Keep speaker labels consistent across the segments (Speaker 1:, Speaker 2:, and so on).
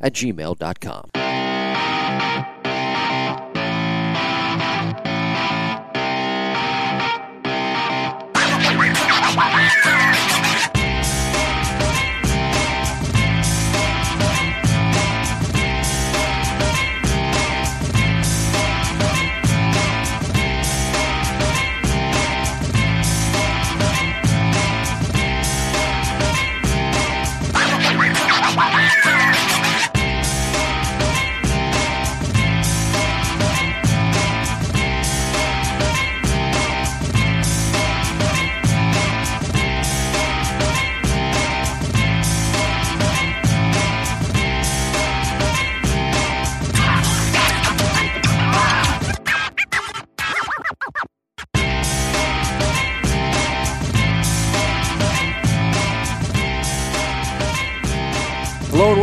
Speaker 1: at gmail.com.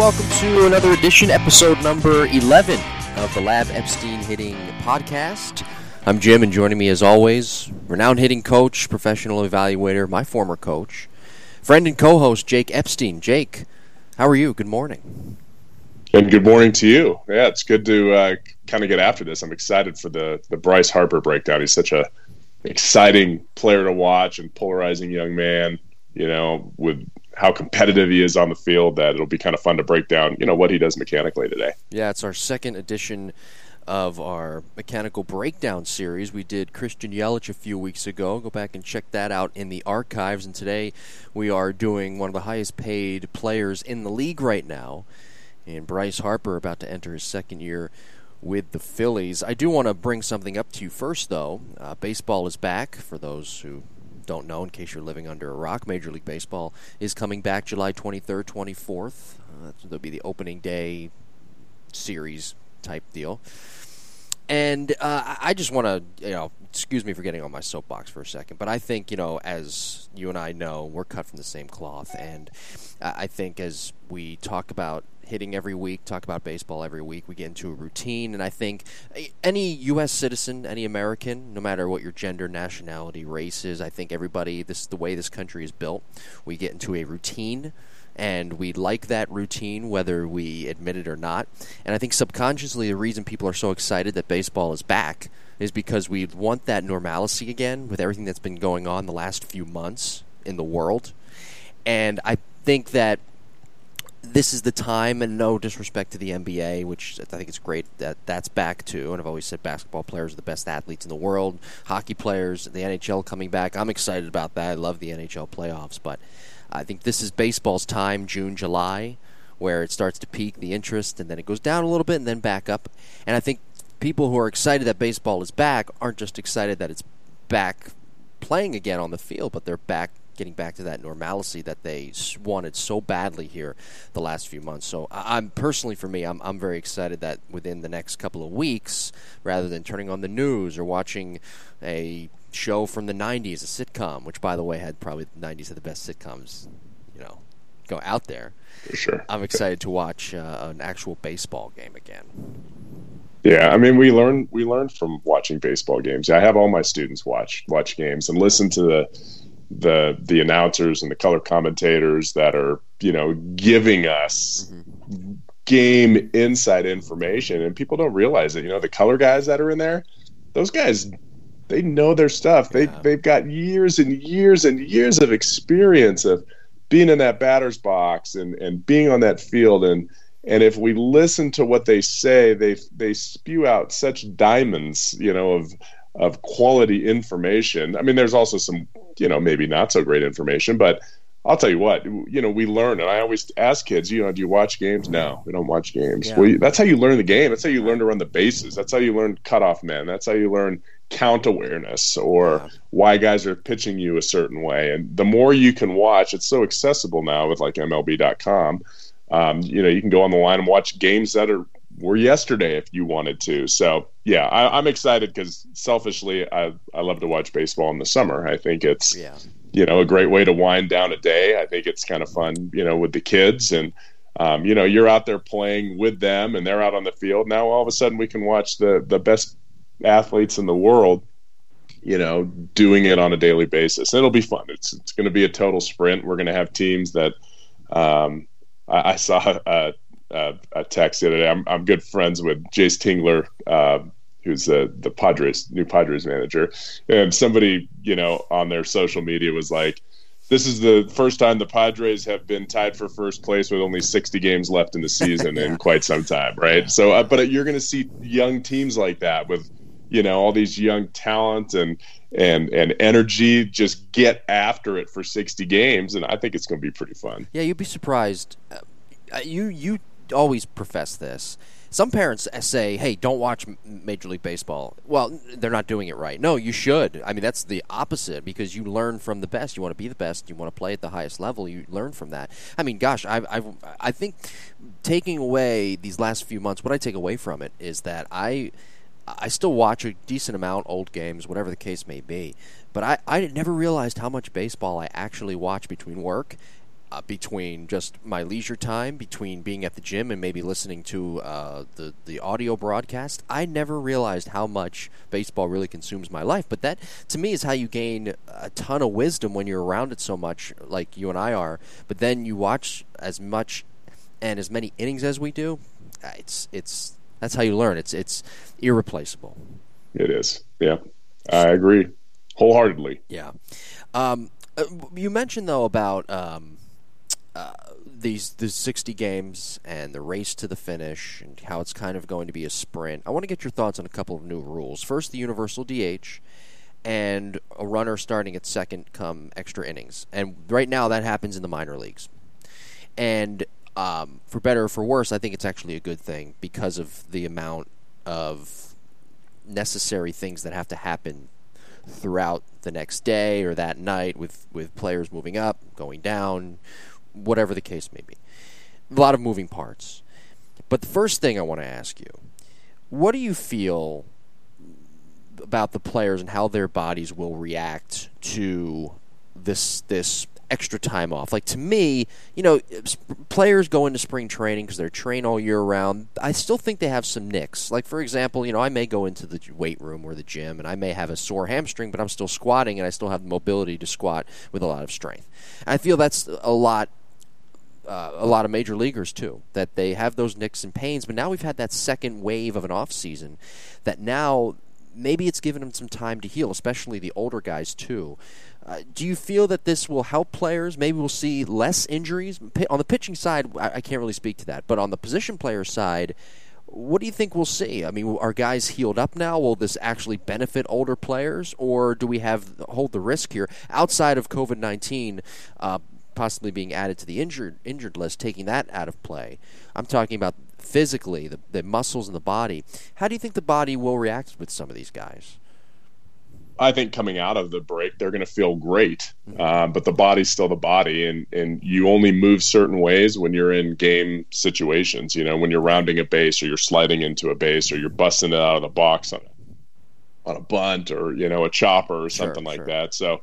Speaker 1: welcome to another edition, episode number 11 of the Lab Epstein Hitting Podcast. I'm Jim, and joining me as always, renowned hitting coach, professional evaluator, my former coach, friend and co host, Jake Epstein. Jake, how are you? Good morning.
Speaker 2: And good morning to you. Yeah, it's good to uh, kind of get after this. I'm excited for the the Bryce Harper breakdown. He's such a exciting player to watch and polarizing young man. You know, with how competitive he is on the field, that it'll be kind of fun to break down. You know what he does mechanically today.
Speaker 1: Yeah, it's our second edition of our mechanical breakdown series. We did Christian Yelich a few weeks ago. Go back and check that out in the archives. And today we are doing one of the highest paid players in the league right now, and Bryce Harper about to enter his second year with the Phillies. I do want to bring something up to you first, though. Uh, baseball is back for those who don't know, in case you're living under a rock. Major League Baseball is coming back July 23rd, 24th. Uh, that'll be the opening day series type deal. And uh, I just want to, you know, excuse me for getting on my soapbox for a second, but I think, you know, as you and I know, we're cut from the same cloth. And I think as we talk about hitting every week, talk about baseball every week, we get into a routine. And I think any U.S. citizen, any American, no matter what your gender, nationality, race is, I think everybody, this is the way this country is built. We get into a routine and we like that routine whether we admit it or not. And I think subconsciously, the reason people are so excited that baseball is back is because we want that normalcy again with everything that's been going on the last few months in the world. And I think that this is the time, and no disrespect to the NBA, which I think it's great that that's back too. And I've always said basketball players are the best athletes in the world. Hockey players, the NHL coming back. I'm excited about that. I love the NHL playoffs, but I think this is baseball's time, June, July, where it starts to peak the interest, and then it goes down a little bit and then back up. And I think people who are excited that baseball is back aren't just excited that it's back playing again on the field, but they're back getting back to that normalcy that they wanted so badly here the last few months. So I'm personally, for me, I'm, I'm very excited that within the next couple of weeks, rather than turning on the news or watching a show from the 90s, a sitcom, which by the way had probably the 90s of the best sitcoms, you know, go out there.
Speaker 2: For sure.
Speaker 1: I'm excited to watch uh, an actual baseball game again.
Speaker 2: Yeah, I mean, we learn we learn from watching baseball games. I have all my students watch watch games and listen to the the the announcers and the color commentators that are you know giving us mm-hmm. game inside information, and people don't realize it. You know, the color guys that are in there, those guys they know their stuff. They yeah. they've got years and years and years of experience of being in that batter's box and and being on that field and and if we listen to what they say, they they spew out such diamonds, you know, of of quality information. I mean, there's also some, you know, maybe not so great information, but I'll tell you what, you know, we learn, and I always ask kids, you know, do you watch games? No, we don't watch games. Yeah. Well, that's how you learn the game. That's how you learn to run the bases. That's how you learn cutoff men. That's how you learn count awareness or yeah. why guys are pitching you a certain way. And the more you can watch, it's so accessible now with like MLB.com. Um, you know, you can go on the line and watch games that are were yesterday if you wanted to. So yeah, I, am excited because selfishly, I I love to watch baseball in the summer. I think it's yeah. you know a great way to wind down a day. I think it's kind of fun, you know, with the kids and. Um, you know, you're out there playing with them, and they're out on the field. Now, all of a sudden, we can watch the the best athletes in the world, you know, doing it on a daily basis. And it'll be fun. It's it's going to be a total sprint. We're going to have teams that um, I, I, saw a, a, a, text the other day. I'm, I'm good friends with Jayce Tingler, uh, who's the the Padres new Padres manager, and somebody you know on their social media was like, "This is the first time the Padres have been tied for first place with only 60 games left in the season yeah. in quite some time, right?" So, uh, but you're going to see young teams like that with you know all these young talent and and and energy just get after it for 60 games and i think it's going to be pretty fun.
Speaker 1: Yeah you'd be surprised. Uh, you you always profess this. Some parents say hey don't watch major league baseball. Well they're not doing it right. No you should. I mean that's the opposite because you learn from the best. You want to be the best. You want to play at the highest level. You learn from that. I mean gosh i i i think taking away these last few months what i take away from it is that i I still watch a decent amount, old games, whatever the case may be. But I, I never realized how much baseball I actually watch between work, uh, between just my leisure time, between being at the gym and maybe listening to uh, the the audio broadcast. I never realized how much baseball really consumes my life. But that, to me, is how you gain a ton of wisdom when you're around it so much, like you and I are. But then you watch as much and as many innings as we do. It's it's that's how you learn. It's it's irreplaceable.
Speaker 2: It is. Yeah, I agree wholeheartedly.
Speaker 1: Yeah. Um, uh, you mentioned though about um, uh, these the 60 games and the race to the finish and how it's kind of going to be a sprint. I want to get your thoughts on a couple of new rules. First, the universal DH and a runner starting at second come extra innings. And right now that happens in the minor leagues. And um, for better or for worse, I think it's actually a good thing because of the amount of necessary things that have to happen throughout the next day or that night with, with players moving up, going down, whatever the case may be. A lot of moving parts. But the first thing I want to ask you what do you feel about the players and how their bodies will react to this this extra time off. Like to me, you know, players go into spring training because they're trained all year round. I still think they have some nicks. Like for example, you know, I may go into the weight room or the gym and I may have a sore hamstring, but I'm still squatting and I still have the mobility to squat with a lot of strength. I feel that's a lot uh, a lot of major leaguers too that they have those nicks and pains but now we've had that second wave of an off season that now maybe it's given them some time to heal especially the older guys too uh, do you feel that this will help players? Maybe we'll see less injuries on the pitching side. I, I can't really speak to that, but on the position player side, what do you think we'll see? I mean, are guys healed up now? Will this actually benefit older players, or do we have hold the risk here outside of COVID nineteen? Uh, possibly being added to the injured injured list, taking that out of play. I'm talking about physically, the, the muscles in the body. How do you think the body will react with some of these guys?
Speaker 2: I think coming out of the break, they're going to feel great. Uh, but the body's still the body, and and you only move certain ways when you're in game situations. You know, when you're rounding a base, or you're sliding into a base, or you're busting it out of the box on a on a bunt, or you know, a chopper or something sure, like sure. that. So.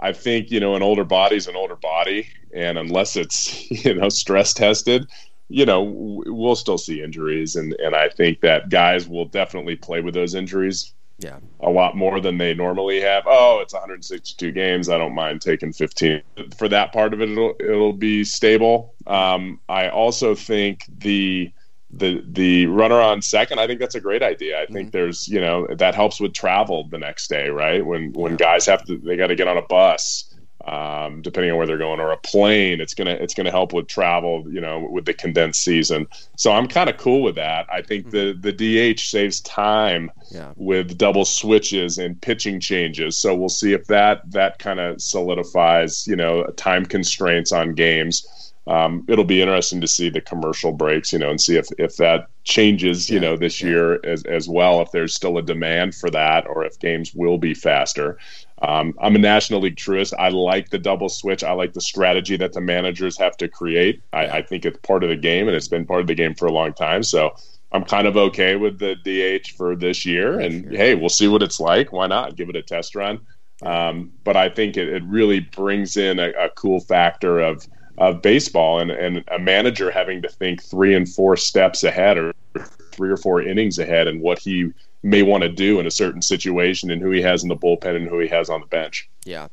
Speaker 2: I think you know an older body's an older body, and unless it's you know stress tested, you know we'll still see injuries, and and I think that guys will definitely play with those injuries
Speaker 1: yeah.
Speaker 2: A lot more than they normally have. Oh, it's 162 games. I don't mind taking 15. For that part of it, it'll it'll be stable. Um, I also think the the the runner on second. I think that's a great idea. I think mm-hmm. there's you know that helps with travel the next day, right? When when yeah. guys have to they got to get on a bus um, depending on where they're going, or a plane. It's gonna it's gonna help with travel, you know, with the condensed season. So I'm kind of cool with that. I think the the DH saves time yeah. with double switches and pitching changes. So we'll see if that that kind of solidifies, you know, time constraints on games. Um, it'll be interesting to see the commercial breaks, you know, and see if, if that changes, you yeah, know, this yeah. year as, as well, if there's still a demand for that or if games will be faster. Um, I'm a National League truist. I like the double switch. I like the strategy that the managers have to create. I, I think it's part of the game, and it's been part of the game for a long time. So I'm kind of okay with the DH for this year. And hey, we'll see what it's like. Why not give it a test run? Um, but I think it, it really brings in a, a cool factor of of baseball and, and a manager having to think three and four steps ahead or three or four innings ahead and what he may want to do in a certain situation and who he has in the bullpen and who he has on the bench.
Speaker 1: Yeah.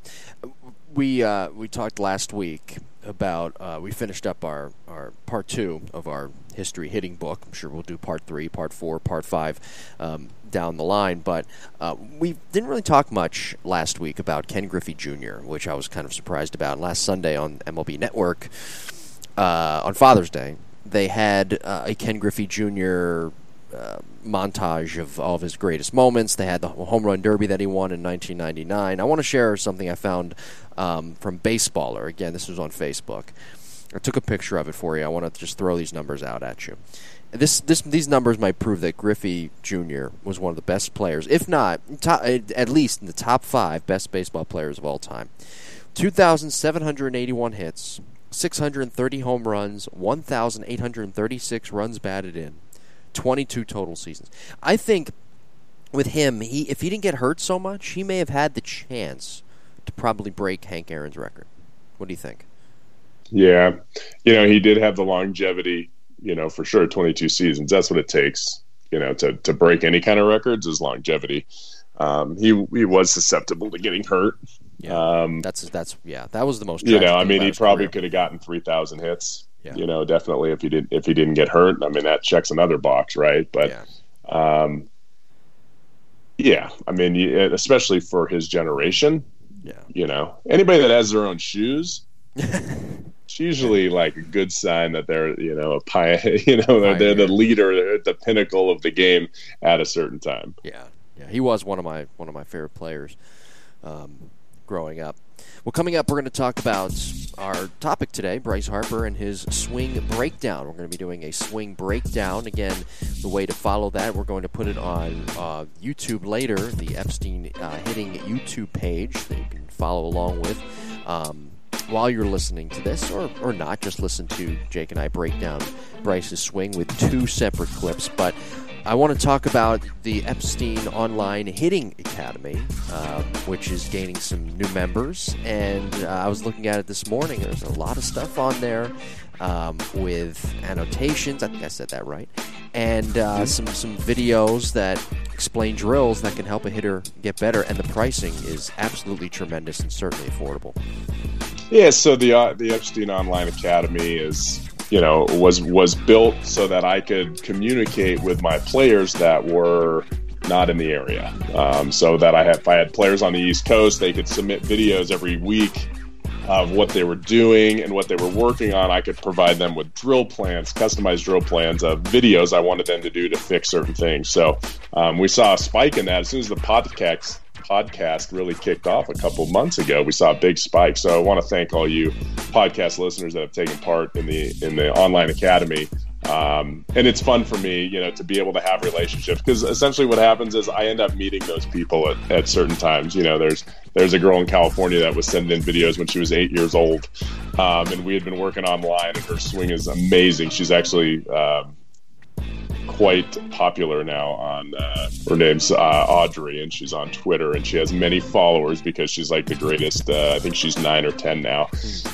Speaker 1: We uh, we talked last week about uh, we finished up our, our part two of our history hitting book. I'm sure we'll do part three, part four, part five um, down the line. But uh, we didn't really talk much last week about Ken Griffey Jr., which I was kind of surprised about. last Sunday on MLB Network, uh, on Father's Day, they had uh, a Ken Griffey Jr. Uh, montage of all of his greatest moments. They had the home run derby that he won in 1999. I want to share something I found um, from Baseballer. Again, this was on Facebook. I took a picture of it for you. I want to just throw these numbers out at you. This, this, these numbers might prove that Griffey Jr. was one of the best players, if not top, uh, at least in the top five best baseball players of all time. 2,781 hits, 630 home runs, 1,836 runs batted in, 22 total seasons. I think with him, he if he didn't get hurt so much, he may have had the chance to probably break Hank Aaron's record. What do you think?
Speaker 2: Yeah, you know he did have the longevity. You know for sure, 22 seasons. That's what it takes. You know to to break any kind of records is longevity. Um, he he was susceptible to getting hurt.
Speaker 1: Yeah, um, that's that's yeah. That was the most.
Speaker 2: You know, I mean, he probably could have gotten 3,000 hits. Yeah. You know, definitely if he didn't if he didn't get hurt. I mean, that checks another box, right? But. Yeah. Um, yeah, I mean, especially for his generation,
Speaker 1: yeah.
Speaker 2: You know, anybody that has their own shoes, it's usually like a good sign that they're, you know, a pie, you know, they're, they're the leader, the pinnacle of the game at a certain time.
Speaker 1: Yeah. Yeah. He was one of my one of my favorite players um, growing up. Well, coming up, we're going to talk about our topic today, Bryce Harper and his swing breakdown. We're going to be doing a swing breakdown. Again, the way to follow that, we're going to put it on uh, YouTube later, the Epstein uh, Hitting YouTube page that you can follow along with. Um, while you're listening to this, or, or not, just listen to Jake and I break down Bryce's swing with two separate clips. But I want to talk about the Epstein Online Hitting Academy, uh, which is gaining some new members. And uh, I was looking at it this morning. There's a lot of stuff on there um, with annotations. I think I said that right. And uh, mm-hmm. some some videos that explain drills that can help a hitter get better. And the pricing is absolutely tremendous and certainly affordable.
Speaker 2: Yeah. So the uh, the Epstein Online Academy is you know was was built so that I could communicate with my players that were not in the area. Um, so that I had, if I had players on the East Coast, they could submit videos every week of what they were doing and what they were working on. I could provide them with drill plans, customized drill plans of videos I wanted them to do to fix certain things. So um, we saw a spike in that as soon as the podcast podcast really kicked off a couple months ago. We saw a big spike. So I want to thank all you podcast listeners that have taken part in the in the online academy. Um, and it's fun for me, you know, to be able to have relationships because essentially what happens is I end up meeting those people at, at certain times. You know, there's there's a girl in California that was sending in videos when she was eight years old, um, and we had been working online, and her swing is amazing. She's actually um, quite popular now on uh, her name's uh, Audrey and she's on Twitter and she has many followers because she's like the greatest uh, I think she's nine or ten now.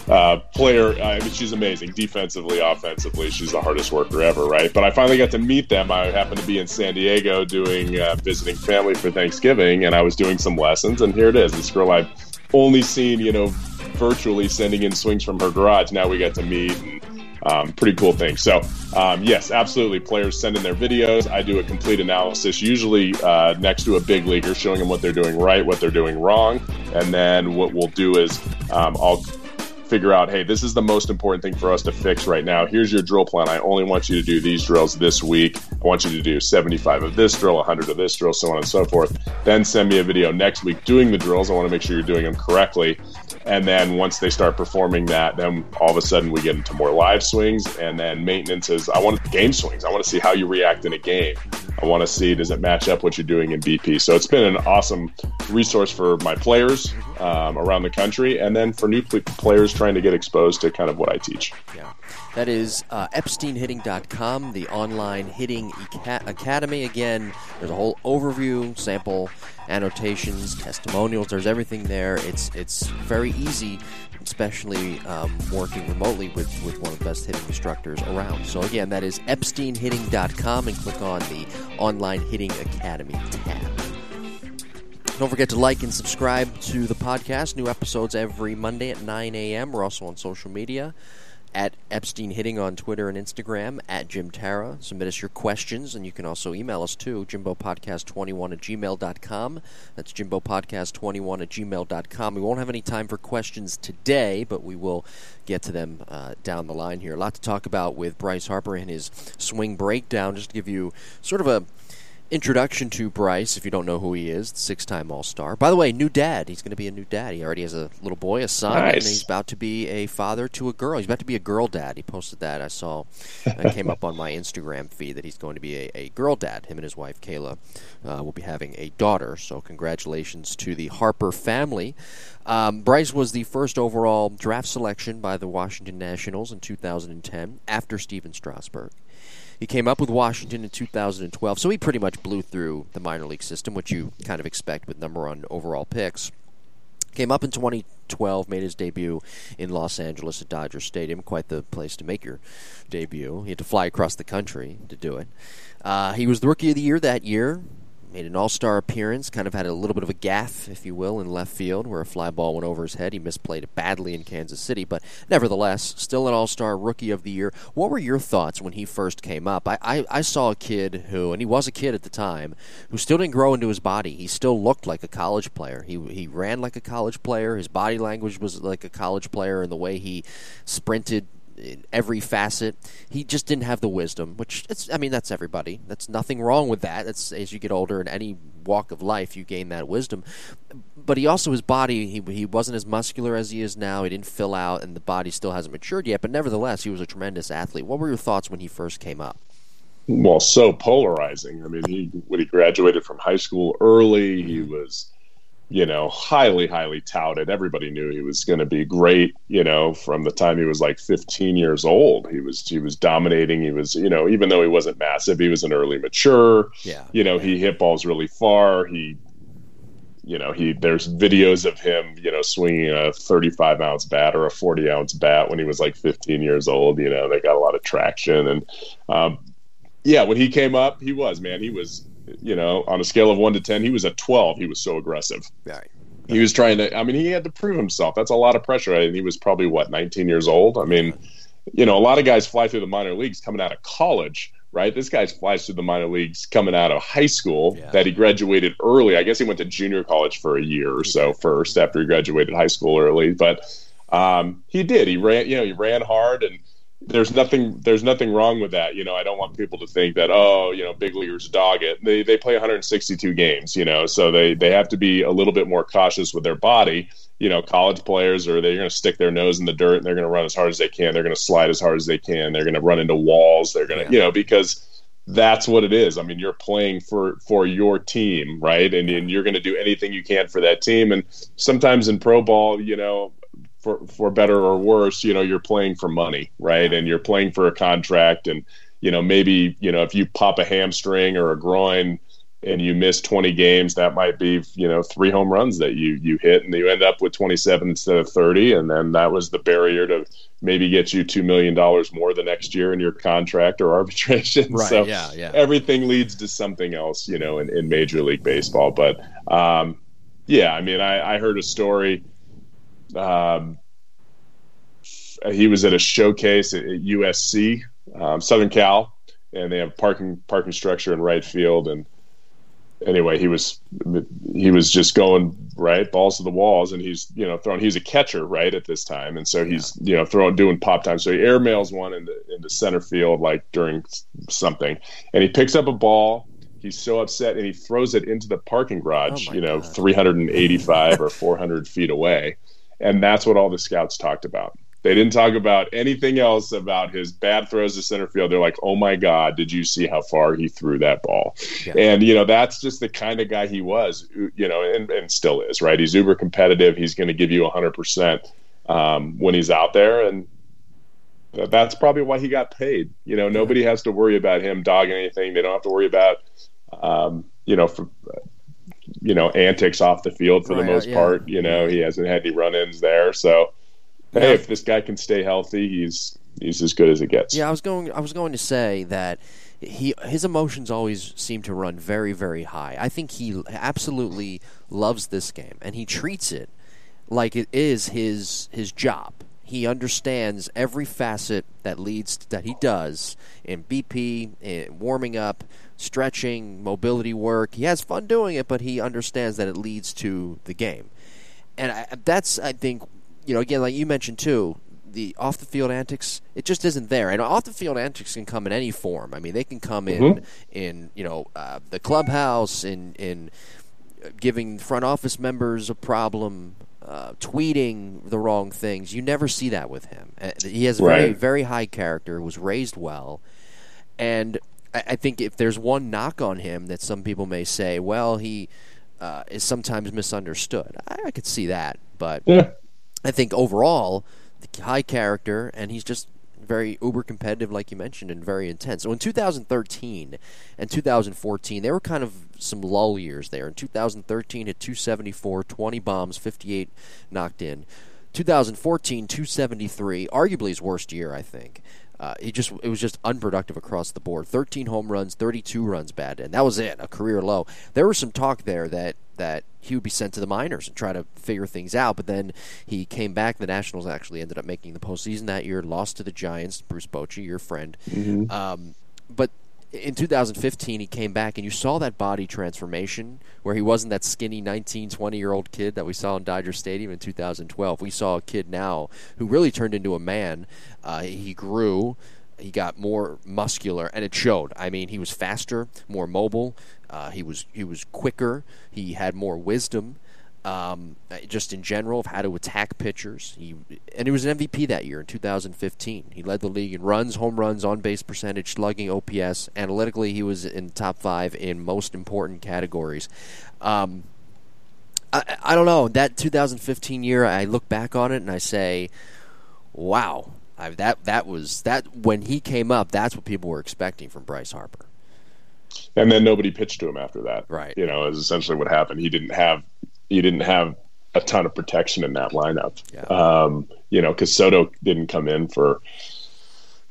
Speaker 2: Uh, player I mean she's amazing. Defensively offensively she's the hardest worker ever right? But I finally got to meet them. I happened to be in San Diego doing uh, visiting family for Thanksgiving and I was doing some lessons and here it is. This girl I've only seen you know virtually sending in swings from her garage. Now we got to meet and um, pretty cool thing. So, um, yes, absolutely. Players send in their videos. I do a complete analysis, usually uh, next to a big leaguer, showing them what they're doing right, what they're doing wrong. And then what we'll do is um, I'll figure out, hey, this is the most important thing for us to fix right now. Here's your drill plan. I only want you to do these drills this week. I want you to do 75 of this drill, 100 of this drill, so on and so forth. Then send me a video next week doing the drills. I want to make sure you're doing them correctly. And then once they start performing that, then all of a sudden we get into more live swings. And then maintenance is I want game swings. I want to see how you react in a game. I want to see does it match up what you're doing in BP. So it's been an awesome resource for my players um, around the country, and then for new players trying to get exposed to kind of what I teach.
Speaker 1: Yeah. That is uh, EpsteinHitting.com, the online hitting academy. Again, there's a whole overview, sample annotations, testimonials. There's everything there. It's it's very easy, especially um, working remotely with, with one of the best hitting instructors around. So again, that is EpsteinHitting.com, and click on the online hitting academy tab. Don't forget to like and subscribe to the podcast. New episodes every Monday at 9 a.m. We're also on social media at Epstein Hitting on Twitter and Instagram, at Jim Tara. Submit us your questions, and you can also email us too, jimbopodcast21 at gmail.com. That's jimbopodcast21 at gmail.com. We won't have any time for questions today, but we will get to them uh, down the line here. A lot to talk about with Bryce Harper and his swing breakdown. Just to give you sort of a introduction to Bryce, if you don't know who he is, six time All Star. By the way, new dad. He's going to be a new dad. He already has a little boy, a son,
Speaker 2: nice.
Speaker 1: and he's about to be a father to a girl. He's about to be a girl dad. He posted that. I saw, it came up on my Instagram feed that he's going to be a, a girl dad. Him and his wife, Kayla, uh, will be having a daughter. So, congratulations to the Harper family. Um, Bryce was the first overall draft selection by the Washington Nationals in 2010 after Stephen Strasburg. He came up with Washington in 2012, so he pretty much blew through the minor league system, which you kind of expect with number one overall picks. Came up in 2012, made his debut in Los Angeles at Dodger Stadium. Quite the place to make your debut. He had to fly across the country to do it. Uh, he was the Rookie of the Year that year made an all-star appearance, kind of had a little bit of a gaff, if you will, in left field where a fly ball went over his head. He misplayed it badly in Kansas City, but nevertheless, still an all-star rookie of the year. What were your thoughts when he first came up? I, I, I saw a kid who, and he was a kid at the time, who still didn't grow into his body. He still looked like a college player. He, he ran like a college player. His body language was like a college player, and the way he sprinted in every facet. He just didn't have the wisdom, which it's. I mean, that's everybody. That's nothing wrong with that. That's as you get older in any walk of life, you gain that wisdom. But he also his body. He he wasn't as muscular as he is now. He didn't fill out, and the body still hasn't matured yet. But nevertheless, he was a tremendous athlete. What were your thoughts when he first came up?
Speaker 2: Well, so polarizing. I mean, he when he graduated from high school early, he mm-hmm. was you know, highly, highly touted. Everybody knew he was going to be great. You know, from the time he was like 15 years old, he was he was dominating. He was, you know, even though he wasn't massive, he was an early mature.
Speaker 1: Yeah.
Speaker 2: You know, he hit balls really far. He, you know, he there's videos of him, you know, swinging a 35 ounce bat or a 40 ounce bat when he was like 15 years old. You know, they got a lot of traction and. Um, yeah, when he came up, he was man. He was you know, on a scale of one to ten, he was a twelve. He was so aggressive.
Speaker 1: Right.
Speaker 2: He was trying to. I mean, he had to prove himself. That's a lot of pressure. And he was probably what nineteen years old. I mean, you know, a lot of guys fly through the minor leagues coming out of college. Right, this guy flies through the minor leagues coming out of high school.
Speaker 1: Yeah.
Speaker 2: That he graduated early. I guess he went to junior college for a year or so first after he graduated high school early. But um, he did. He ran. You know, he ran hard and there's nothing there's nothing wrong with that. You know, I don't want people to think that oh, you know, big leaguers dog it. They they play 162 games, you know, so they they have to be a little bit more cautious with their body. You know, college players are they're going to stick their nose in the dirt and they're going to run as hard as they can. They're going to slide as hard as they can. They're going to run into walls. They're going to,
Speaker 1: Yeah.
Speaker 2: you know, because that's what it is. I mean, you're playing for for your team, right? And, and you're going to do anything you can for that team. And sometimes in pro ball, you know, for for better or worse, you know, you're playing for money, right? And you're playing for a contract and you know, maybe, you know, if you pop a hamstring or a groin and you miss 20 games, that might be, you know, three home runs that you you hit and you end up with 27 instead of 30 and then that was the barrier to maybe get you 2 million dollars more the next year in your contract or arbitration.
Speaker 1: Right.
Speaker 2: So
Speaker 1: yeah. Yeah.
Speaker 2: everything leads to something else, you know, in, in Major League Baseball. But um, yeah, I mean, I, I heard a story. Um, he was at a showcase at, at USC, um, Southern Cal, and they have parking parking structure in right field. And anyway, he was he was just going right balls to the walls, and he's you know throwing. He's a catcher right at this time, and so he's you know throwing doing pop time. So he airmails one into into center field like during something, and he picks up a ball. He's so upset, and he throws it into the parking garage.
Speaker 1: Oh,
Speaker 2: you know,
Speaker 1: God.
Speaker 2: 385 or 400 feet away, and that's what all the scouts talked about. They didn't talk about anything else about his bad throws to center field. They're like, "Oh my God, did you see how far he threw that ball?"
Speaker 1: Yeah.
Speaker 2: And you know, that's just the kind of guy he was. You know, and, and still is. Right? He's uber competitive. He's going to give you 100 percent um, when he's out there, and that's probably why he got paid. You know, nobody has to worry about him dogging anything. They don't have to worry about, um, you know, for, you know, antics off the field for
Speaker 1: Right,
Speaker 2: the oh, most
Speaker 1: yeah.
Speaker 2: part. You know, he hasn't had any run-ins there. So,
Speaker 1: Yeah.
Speaker 2: hey, if this guy can stay healthy, he's he's as good as it gets.
Speaker 1: Yeah, I was going. I was going to say that he his emotions always seem to run very very high. I think he absolutely loves this game and he treats it like it is his his job. He understands every facet that leads that he does in BP, in warming up, stretching, mobility work. He has fun doing it, but he understands that it leads to the game. And I, that's I think you know again like you mentioned too the off the field antics, it just isn't there. And off the field antics can come in any form. I mean, they can come in mm-hmm. in you know uh, the clubhouse, in in giving front office members a problem, uh, tweeting the wrong things. You never see that with him. Uh, he has right. very very high character. Was raised well, and I, I, think if there's one knock on him that some people may say, well, he uh, is sometimes misunderstood. I, I, could see that, but yeah. I think overall high character, and he's just very uber competitive, like you mentioned, and very intense. So in 2013 and 2014, there were kind of some lull years there. In 2013, hit 274, 20 bombs, 58 knocked in. 2014, 273, arguably his worst year, I think. Uh, he just it was just unproductive across the board. 13 home runs, 32 runs bad, and that was it, a career low. There was some talk there that that he would be sent to the minors and try to figure things out, but then he came back. The Nationals actually ended up making the postseason that year, lost to the Giants. Bruce Bochy, your friend, mm-hmm. um, but in 2015 he came back and you saw that body transformation where he wasn't that skinny 19 20 year old kid that we saw in dodger stadium in 2012 we saw a kid now who really turned into a man. Uh, he grew he got more muscular and it showed. I mean he was faster more mobile uh, he was he was quicker he had more wisdom um, just in general of how to attack pitchers. He and he was an MVP that year in 2015. He led the league in runs, home runs, on base percentage, slugging, OPS. Analytically, he was in top five in most important categories. Um, I, I don't know that 2015 year. I look back on it and I say, "Wow, I, that that was that when he came up. That's what people were expecting from Bryce Harper."
Speaker 2: And then nobody pitched to him after that.
Speaker 1: Right.
Speaker 2: You know, is essentially what happened. He didn't have you didn't have a ton of protection in that lineup. Yeah. Um, you know, because Soto didn't come in for a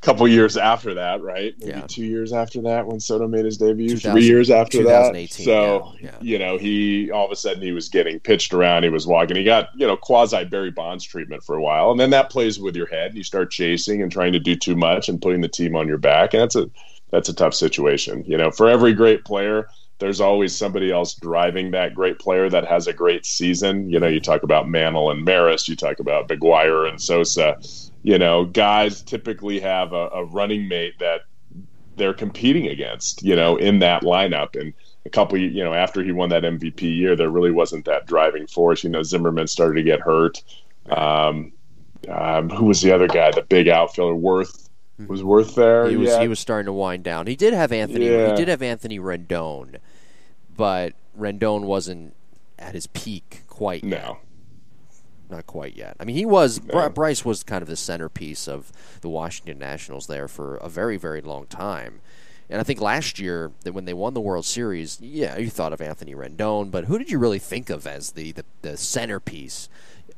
Speaker 2: couple years after that, right? Maybe yeah. two years after that when Soto made his debut. Three years after that. So yeah. you know, he all of a sudden he was getting pitched around. He was walking. He got you know quasi Barry Bonds treatment for a while, and then that plays with your head. and You start chasing and trying to do too much and putting the team on your back, and that's a that's a tough situation. You know, for every great player there's always somebody else driving that great player that has a great season. You know, you talk about Mantle and Maris, you talk about McGwire and Sosa. You know, guys typically have a, a running mate that they're competing against, you know, in that lineup. And a couple, you know, after he won that MVP year, there really wasn't that driving force. You know, Zimmerman started to get hurt. Um, um, who was the other guy? The big outfielder, Werth was Werth there.
Speaker 1: He was he was starting to wind down. He did have Anthony. Yeah. He did have Anthony Rendon, but Rendon wasn't at his peak quite
Speaker 2: no.
Speaker 1: yet. Not quite yet. I mean, he was. No. Bryce was kind of the centerpiece of the Washington Nationals there for a very, very long time. And I think last year that when they won the World Series, yeah, you thought of Anthony Rendon, but who did you really think of as the, the, the centerpiece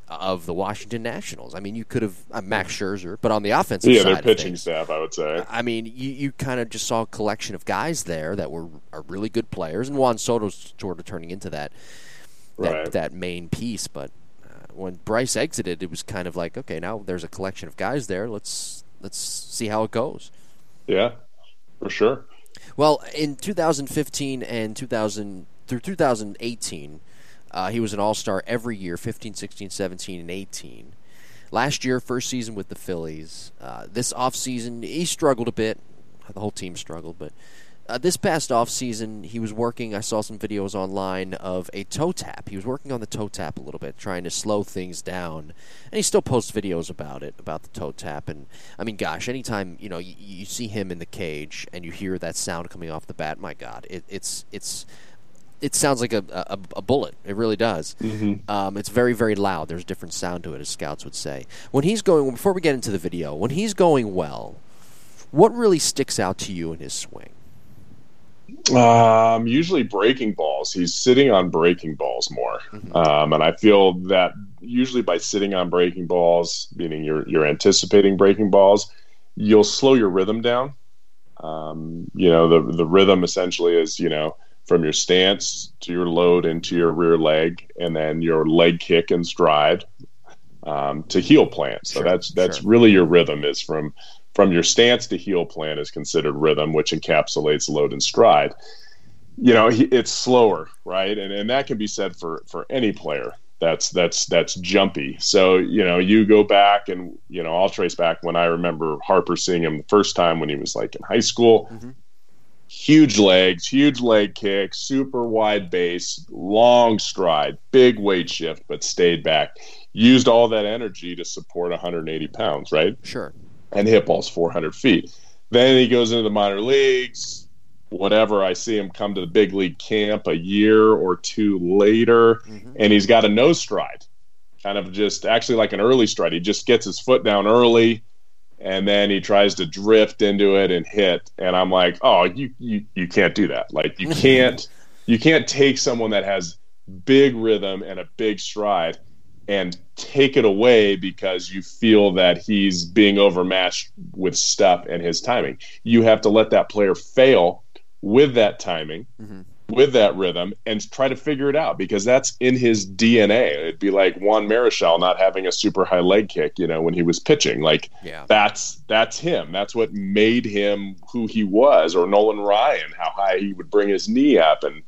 Speaker 1: of the Washington Nationals. I mean, you could have uh, Max Scherzer, but on the offensive side.
Speaker 2: yeah,
Speaker 1: side,
Speaker 2: their pitching
Speaker 1: things,
Speaker 2: staff, I would say.
Speaker 1: I mean, you, you kind of just saw a collection of guys there that were are really good players, and Juan Soto's sort of turning into that that, right. that main piece. But uh, when Bryce exited, it was kind of like, okay, now there's a collection of guys there. Let's let's see how it goes.
Speaker 2: Yeah, for sure.
Speaker 1: Well, in 2015 and 2000 through 2018 uh, he was an all star every year 15, 16, 17, and 18. Last year, first season with the Phillies. Uh, this offseason, he struggled a bit. The whole team struggled, but uh, this past offseason, he was working. I saw some videos online of a toe tap. He was working on the toe tap a little bit, trying to slow things down. And he still posts videos about it, about the toe tap. And I mean, gosh, anytime you know you, you see him in the cage and you hear that sound coming off the bat, my God, it, it's it's it sounds like a, a, a, bullet. It really does.
Speaker 2: Mm-hmm.
Speaker 1: Um, it's very, very loud. There's a different sound to it, as scouts would say. When he's going, before we get into the video, when he's going well, what really sticks out to you in his swing?
Speaker 2: Um, usually breaking balls. He's sitting on breaking balls more, mm-hmm. um, and I feel that usually by sitting on breaking balls, meaning you're you're anticipating breaking balls, you'll slow your rhythm down Um, you know, the the rhythm essentially is you know from your stance to your load into your rear leg, and then your leg kick and stride um, to heel plant. So sure, that's that's sure. really your rhythm is from from your stance to heel plant is considered rhythm, which encapsulates load and stride. You know, it's slower, right? And and that can be said for for any player that's that's that's jumpy. So you know, you go back and you know, I'll trace back when I remember Harper seeing him the first time when he was like in high school. Mm-hmm. Huge legs, huge leg kick, super wide base, long stride, big weight shift, but stayed back. Used all that energy to support 180 pounds, right?
Speaker 1: Sure.
Speaker 2: And hit balls 400 feet. Then he goes into the minor leagues, whatever. I see him come to the big league camp a year or two later, mm-hmm. and he's got a nose stride, kind of just actually like an early stride. He just gets his foot down early, and then he tries to drift into it and hit. And I'm like, oh, you you you can't do that. Like you can't you can't take someone that has big rhythm and a big stride and take it away because you feel that he's being overmatched with stuff and his timing. You have to let that player fail with that timing, mm-hmm. With that rhythm, and try to figure it out because that's in his DNA. It'd be like Juan Marichal not having a super high leg kick, you know, when he was pitching. Like yeah. that's that's him. That's what made him who he was. Or Nolan Ryan, how high he would bring his knee up, and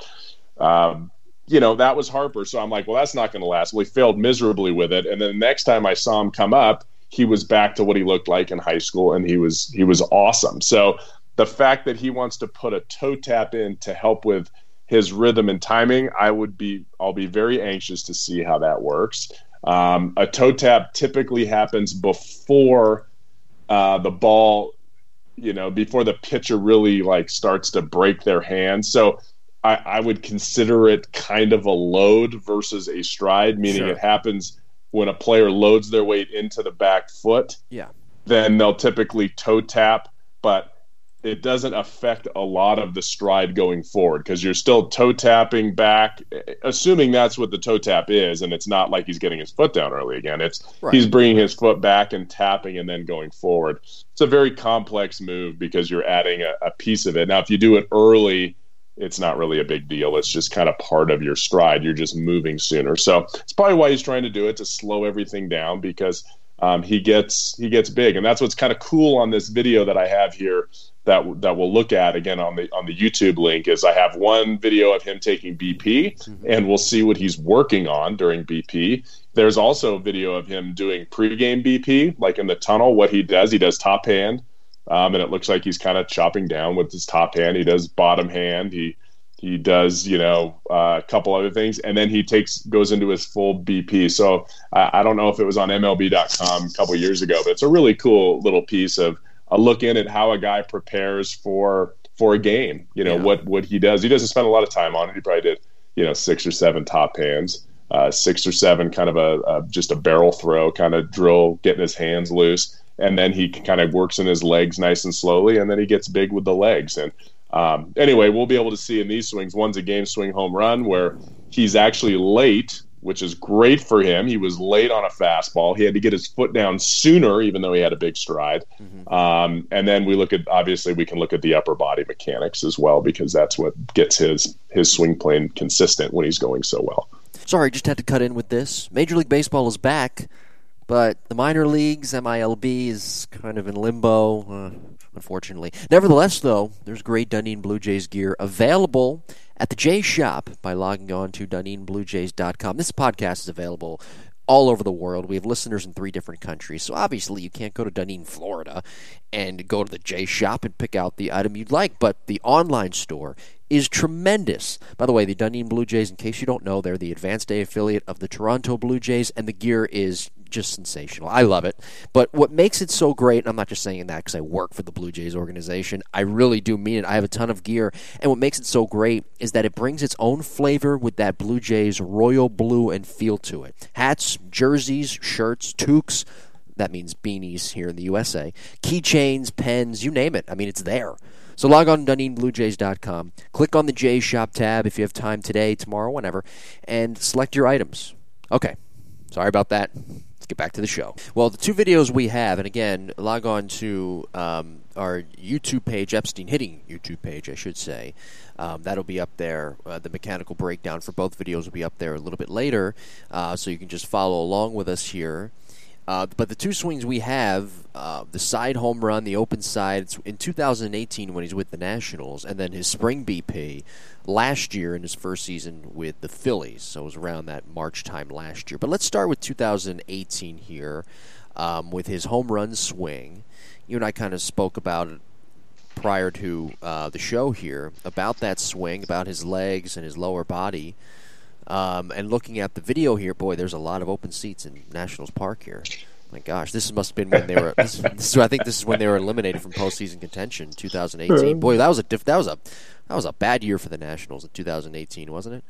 Speaker 2: um, you know that was Harper. So I'm like, well, that's not going to last. Well, he failed miserably with it, and then the next time I saw him come up he was back to what he looked like in high school and he was he was awesome so the fact that he wants to put a toe tap in to help with his rhythm and timing, I would be I'll be very anxious to see how that works. Um, a toe tap typically happens before uh, the ball, you know, before the pitcher really like starts to break their hand. So I, I would consider it kind of a load versus a stride, meaning sure. it happens when a player loads their weight into the back foot.
Speaker 1: Yeah.
Speaker 2: Then they'll typically toe tap, but it doesn't affect a lot of the stride going forward because you're still toe tapping back, assuming that's what the toe tap is, and it's not like he's getting his foot down early again. It's right. he's bringing his foot back and tapping and then going forward. It's a very complex move because you're adding a, a piece of it. Now, if you do it early, it's not really a big deal. It's just kind of part of your stride. You're just moving sooner. So it's probably why he's trying to do it to slow everything down because um, he gets he gets big, and that's what's kind of cool on this video that I have here that that we'll look at again on the on the YouTube link is I have one video of him taking BP mm-hmm. and we'll see what he's working on during BP. There's also a video of him doing pregame BP, like in the tunnel. What he does, he does top hand, um, and it looks like he's kind of chopping down with his top hand. He does bottom hand. He he does you know uh, a couple other things, and then he takes goes into his full BP. So I, I don't know if it was on MLB.com a couple years ago, but it's a really cool little piece of a look in at how a guy prepares for for a game. You know yeah. what what he does. He doesn't spend a lot of time on it. He probably did you know six or seven top hands, uh, six or seven kind of a, a just a barrel throw kind of drill, getting his hands loose, and then he kind of works in his legs nice and slowly, and then he gets big with the legs. And um, anyway, we'll be able to see in these swings. One's a game swing home run where he's actually late which is great for him. He was late on a fastball. He had to get his foot down sooner, even though he had a big stride. Mm-hmm. Um, and then we look at obviously we can look at the upper body mechanics as well because that's what gets his his swing plane consistent when he's going so well.
Speaker 1: Sorry, just had to cut in with this. Major League Baseball is back, but the minor leagues MILB is kind of in limbo. Uh, unfortunately. Nevertheless, though, there's great Dunedin Blue Jays gear available at the J Shop by logging on to DunedinBlueJays.com. This podcast is available all over the world. We have listeners in three different countries. So obviously, you can't go to Dunedin, Florida, and go to the J Shop and pick out the item you'd like. But the online store is tremendous. By the way, the Dunedin Blue Jays, in case you don't know, they're the Advanced A affiliate of the Toronto Blue Jays, and the gear is just sensational. I love it. But what makes it so great, and I'm not just saying that because I work for the Blue Jays organization, I really do mean it. I have a ton of gear, and what makes it so great is that it brings its own flavor with that Blue Jays royal blue and feel to it. Hats, jerseys, shirts, toques. That means beanies here in the USA. Keychains, pens, you name it. I mean, it's there. So log on to DunedinBlueJays.com. Click on the J Shop tab if you have time today, tomorrow, whenever, and select your items. Okay. Sorry about that get back to the show. Well, the two videos we have, and again, log on to um, our YouTube page, Epstein Hitting YouTube page, I should say. Um, that'll be up there. Uh, the mechanical breakdown for both videos will be up there a little bit later, uh, so you can just follow along with us here. Uh, but the two swings we have, uh, the side home run, the open side, in 2018 when he's with the Nationals, and then his spring BP last year in his first season with the Phillies. So it was around that March time last year. But let's start with 2018 here um, with his home run swing. You and I kind of spoke about it prior to uh, the show here about that swing, about his legs and his lower body. Um, and looking at the video here, boy, there's a lot of open seats in Nationals Park here. My gosh, this must have been when they were. This, this, I think this is when they were eliminated from postseason contention, 2018. Boy, that was a diff, that was a that was a bad year for the Nationals in 2018, wasn't it?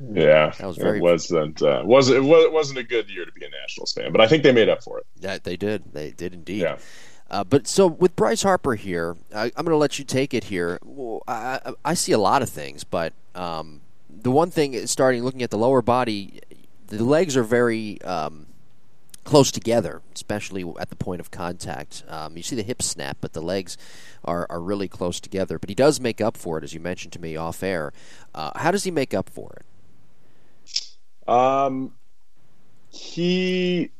Speaker 2: Yeah, that was very. It wasn't uh, was it wasn't a good year to be a Nationals fan, but I think they made up for it.
Speaker 1: Yeah, they did. They did indeed. Yeah. Uh, but so with Bryce Harper here, I, am going to let you take it here. I, I, see a lot of things, but um, the one thing is starting looking at the lower body, the legs are very um, close together, especially at the point of contact. Um, you see the hips snap, but the legs are, are really close together. But he does make up for it, as you mentioned to me off air. Uh, how does he make up for it?
Speaker 2: Um, he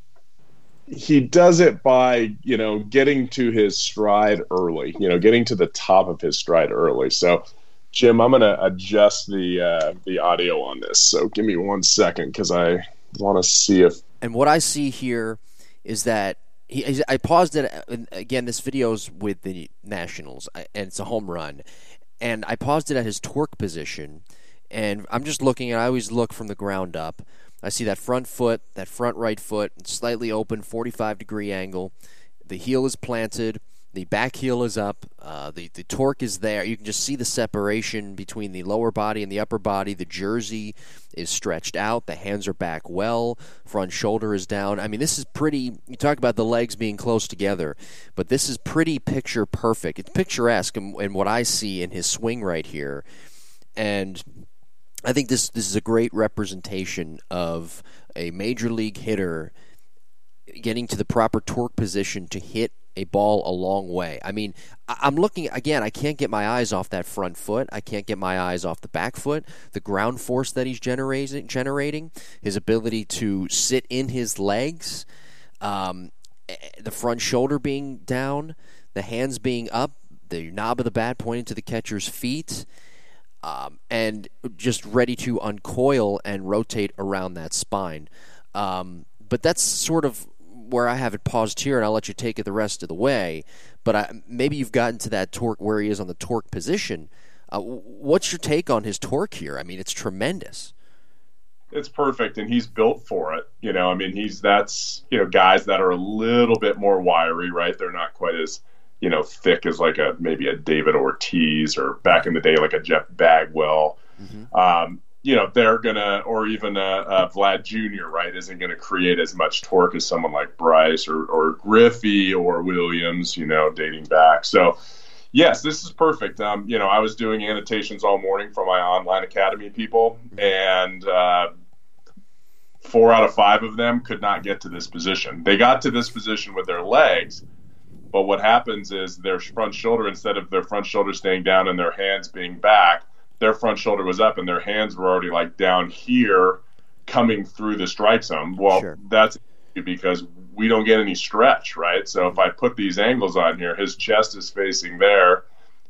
Speaker 2: he does it by you know getting to his stride early you know getting to the top of his stride early so jim i'm going to adjust the uh, the audio on this so give me one second because i want to see if
Speaker 1: and what i see here is that he, I paused it uh, again. This video's with the Nationals, uh, and it's a home run. And I paused it at his torque position, and I'm just looking. At I always look from the ground up. I see that front foot, that front right foot, slightly open, 45 degree angle. The heel is planted. The back heel is up. Uh, the the torque is there. You can just see the separation between the lower body and the upper body. The jersey is stretched out. The hands are back well. Front shoulder is down. I mean, this is pretty. You talk about the legs being close together, but this is pretty picture perfect. It's picturesque in, in what I see in his swing right here, and I think this this is a great representation of a major league hitter getting to the proper torque position to hit a ball a long way. I mean, I'm looking again. I can't get my eyes off that front foot. I can't get my eyes off the back foot. The ground force that he's generating, generating, his ability to sit in his legs, um, eh, the front shoulder being down, the hands being up, the knob of the bat pointing to the catcher's feet um, and just ready to uncoil and rotate around that spine. Um, but that's sort of where I have it paused here, and I'll let you take it the rest of the way. But I, maybe you've gotten to that torque where he is on the torque position. Uh, what's your take on his torque here? I mean, it's tremendous.
Speaker 2: It's perfect, and he's built for it. You know, I mean, he's that's you know guys that are a little bit more wiry, right? They're not quite as you know, thick as like a maybe a David Ortiz or back in the day like a Jeff Bagwell. Mm-hmm. Um, you know, they're gonna, or even a, a Vlad Jr. Right, isn't gonna create as much torque as someone like Bryce or or Griffey or Williams. You know, dating back. So, yes, this is perfect. Um, you know, I was doing annotations all morning for my online academy people, and uh, four out of five of them could not get to this position. They got to this position with their legs but what happens is their front shoulder, instead of their front shoulder staying down and their hands being back, their front shoulder was up and their hands were already like down here coming through the strike zone. Well, sure. that's because we don't get any stretch, right? So if I put these angles on here, his chest is facing there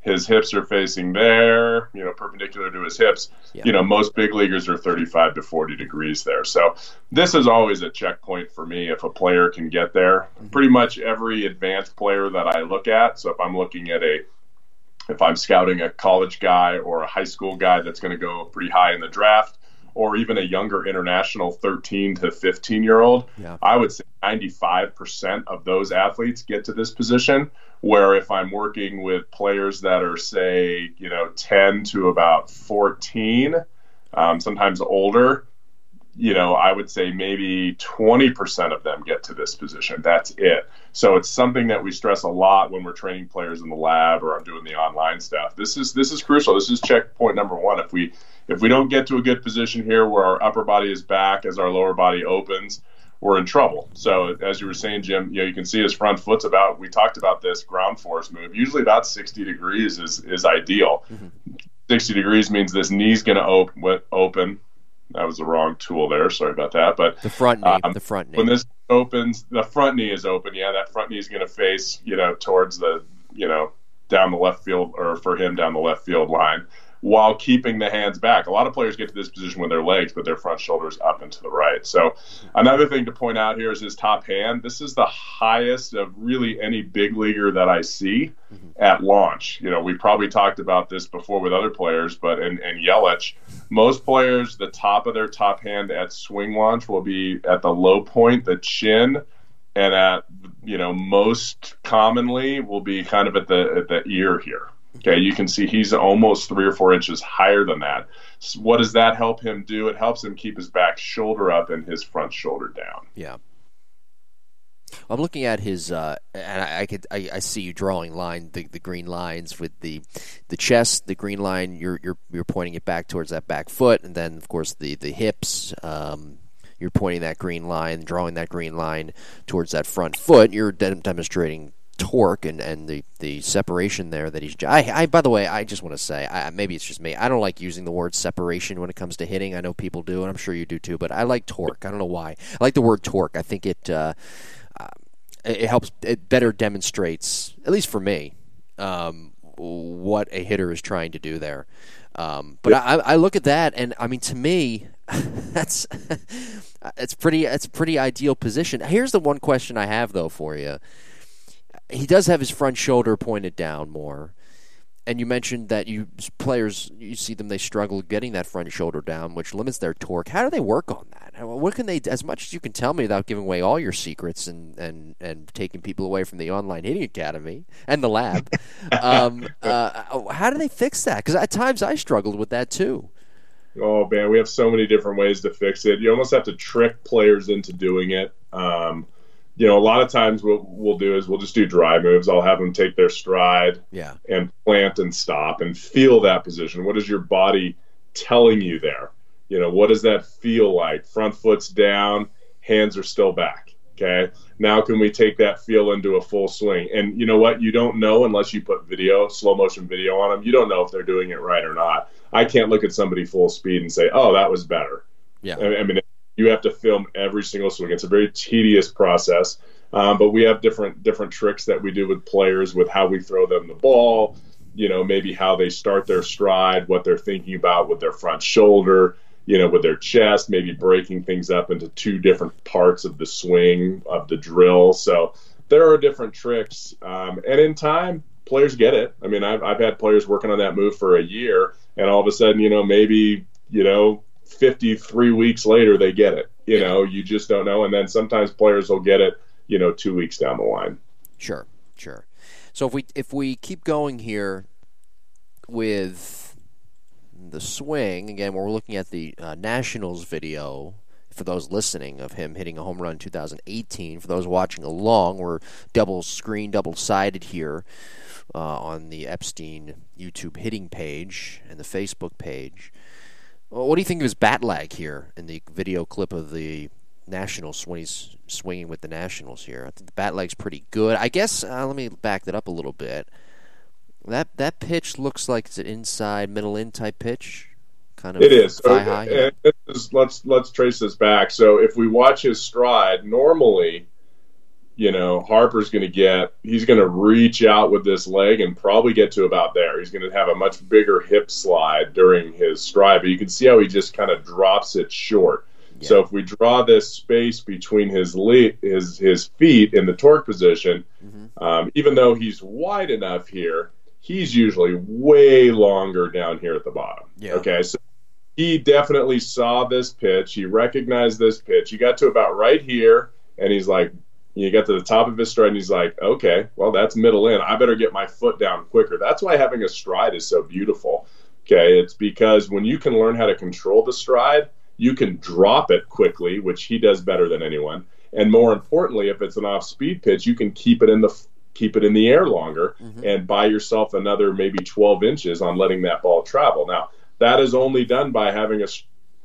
Speaker 2: his hips are facing there, you know, perpendicular to his hips. Yeah. You know, most big leaguers are 35 to 40 degrees there. So this is always a checkpoint for me if a player can get there. Mm-hmm. Pretty much every advanced player that I look at. So if I'm looking at a if I'm scouting a college guy or a high school guy that's going to go pretty high in the draft, or even a younger international 13 to 15 year old, yeah. I would say 95% of those athletes get to this position. Where if I'm working with players that are, say, you know, 10 to about 14, um, sometimes older, you know, I would say maybe 20% of them get to this position. That's it. So it's something that we stress a lot when we're training players in the lab or I'm doing the online stuff. This is this is crucial. This is checkpoint number one. If we if we don't get to a good position here where our upper body is back as our lower body opens, we're in trouble. So as you were saying, Jim, you know, you can see his front foot's about. We talked about this ground force move. Usually about 60 degrees is is ideal. Mm-hmm. 60 degrees means this knee's going to op- open. That was the wrong tool there. Sorry about that. But
Speaker 1: the front knee, um, the front knee.
Speaker 2: When this opens, the front knee is open. Yeah, that front knee is going to face, you know, towards the, you know, down the left field or for him down the left field line while keeping the hands back. A lot of players get to this position with their legs, but their front shoulders up and to the right. So another thing to point out here is his top hand. This is the highest of really any big leaguer that I see mm-hmm. at launch. You know, we probably talked about this before with other players, but and, in Yelich, most players, the top of their top hand at swing launch will be at the low point, the chin, and at you know most commonly will be kind of at the at the ear here. Okay, you can see he's almost three or four inches higher than that. So what does that help him do? It helps him keep his back shoulder up and his front shoulder down.
Speaker 1: Yeah. I'm looking at his, uh, and I, I could, I, I, see you drawing line the, the green lines with the, the chest, the green line. You're you're you're pointing it back towards that back foot, and then of course the the hips. Um, you're pointing that green line, drawing that green line towards that front foot. You're de- demonstrating torque and, and the, the separation there that he's. I, I by the way, I just want to say, I, maybe it's just me. I don't like using the word separation when it comes to hitting. I know people do, and I'm sure you do too. But I like torque. I don't know why. I like the word torque. I think it uh, uh, it helps. It better demonstrates, at least for me, um, what a hitter is trying to do there. Um, but I, I look at that, and I mean, to me, that's it's pretty. It's a pretty ideal position. Here's the one question I have though for you he does have his front shoulder pointed down more. And you mentioned that you players you see them they struggle getting that front shoulder down, which limits their torque. How do they work on that? What can they as much as you can tell me without giving away all your secrets and and, and taking people away from the online hitting academy and the lab? um, uh, how do they fix that? Because at times I struggled with that too.
Speaker 2: Oh man, we have so many different ways to fix it. You almost have to trick players into doing it. Um, you know, a lot of times what we'll do is we'll just do dry moves. I'll have them take their stride
Speaker 1: yeah.
Speaker 2: and plant and stop and feel that position. What is your body telling you there? You know, what does that feel like? Front foot's down, hands are still back. Okay. Now can we take that feel into a full swing? And you know what? You don't know unless you put video, slow motion video on them. You don't know if they're doing it right or not. I can't look at somebody full speed and say, "Oh, that was better."
Speaker 1: Yeah. I
Speaker 2: mean, you have to film every single swing. It's a very tedious process, um, but we have different different tricks that we do with players with how we throw them the ball. You know, maybe how they start their stride, what they're thinking about with their front shoulder. You know, with their chest, maybe breaking things up into two different parts of the swing of the drill. So there are different tricks, um, and in time, players get it. I mean, I've I've had players working on that move for a year, and all of a sudden, you know, maybe you know 53 weeks later they get it. You know, you just don't know. And then sometimes players will get it, you know, two weeks down the line.
Speaker 1: Sure, sure. So if we if we keep going here with the swing again, we're looking at the uh, Nationals video for those listening of him hitting a home run in 2018. For those watching along, we're double screen, double sided here uh, on the Epstein YouTube hitting page and the Facebook page. Well, what do you think of his bat lag here in the video clip of the Nationals when he's swinging with the Nationals here? I think the bat lag's pretty good. I guess uh, let me back that up a little bit. That that pitch looks like it's an inside middle in type pitch. Kind of
Speaker 2: it is. So, high. let's let's trace this back. So if we watch his stride, normally you know, Harper's going to get, he's going to reach out with this leg and probably get to about there. He's going to have a much bigger hip slide during his stride, but you can see how he just kind of drops it short. Yeah. So if we draw this space between his le- his his feet in the torque position, mm-hmm. um, even though he's wide enough here, he's usually way longer down here at the bottom.
Speaker 1: Yeah.
Speaker 2: Okay, so he definitely saw this pitch. He recognized this pitch. He got to about right here, and he's like, you get to the top of his stride and he's like, okay, well, that's middle in. I better get my foot down quicker. That's why having a stride is so beautiful. Okay. It's because when you can learn how to control the stride, you can drop it quickly, which he does better than anyone. And more importantly, if it's an off speed pitch, you can keep it in the keep it in the air longer mm-hmm. and buy yourself another maybe 12 inches on letting that ball travel. Now, that is only done by having a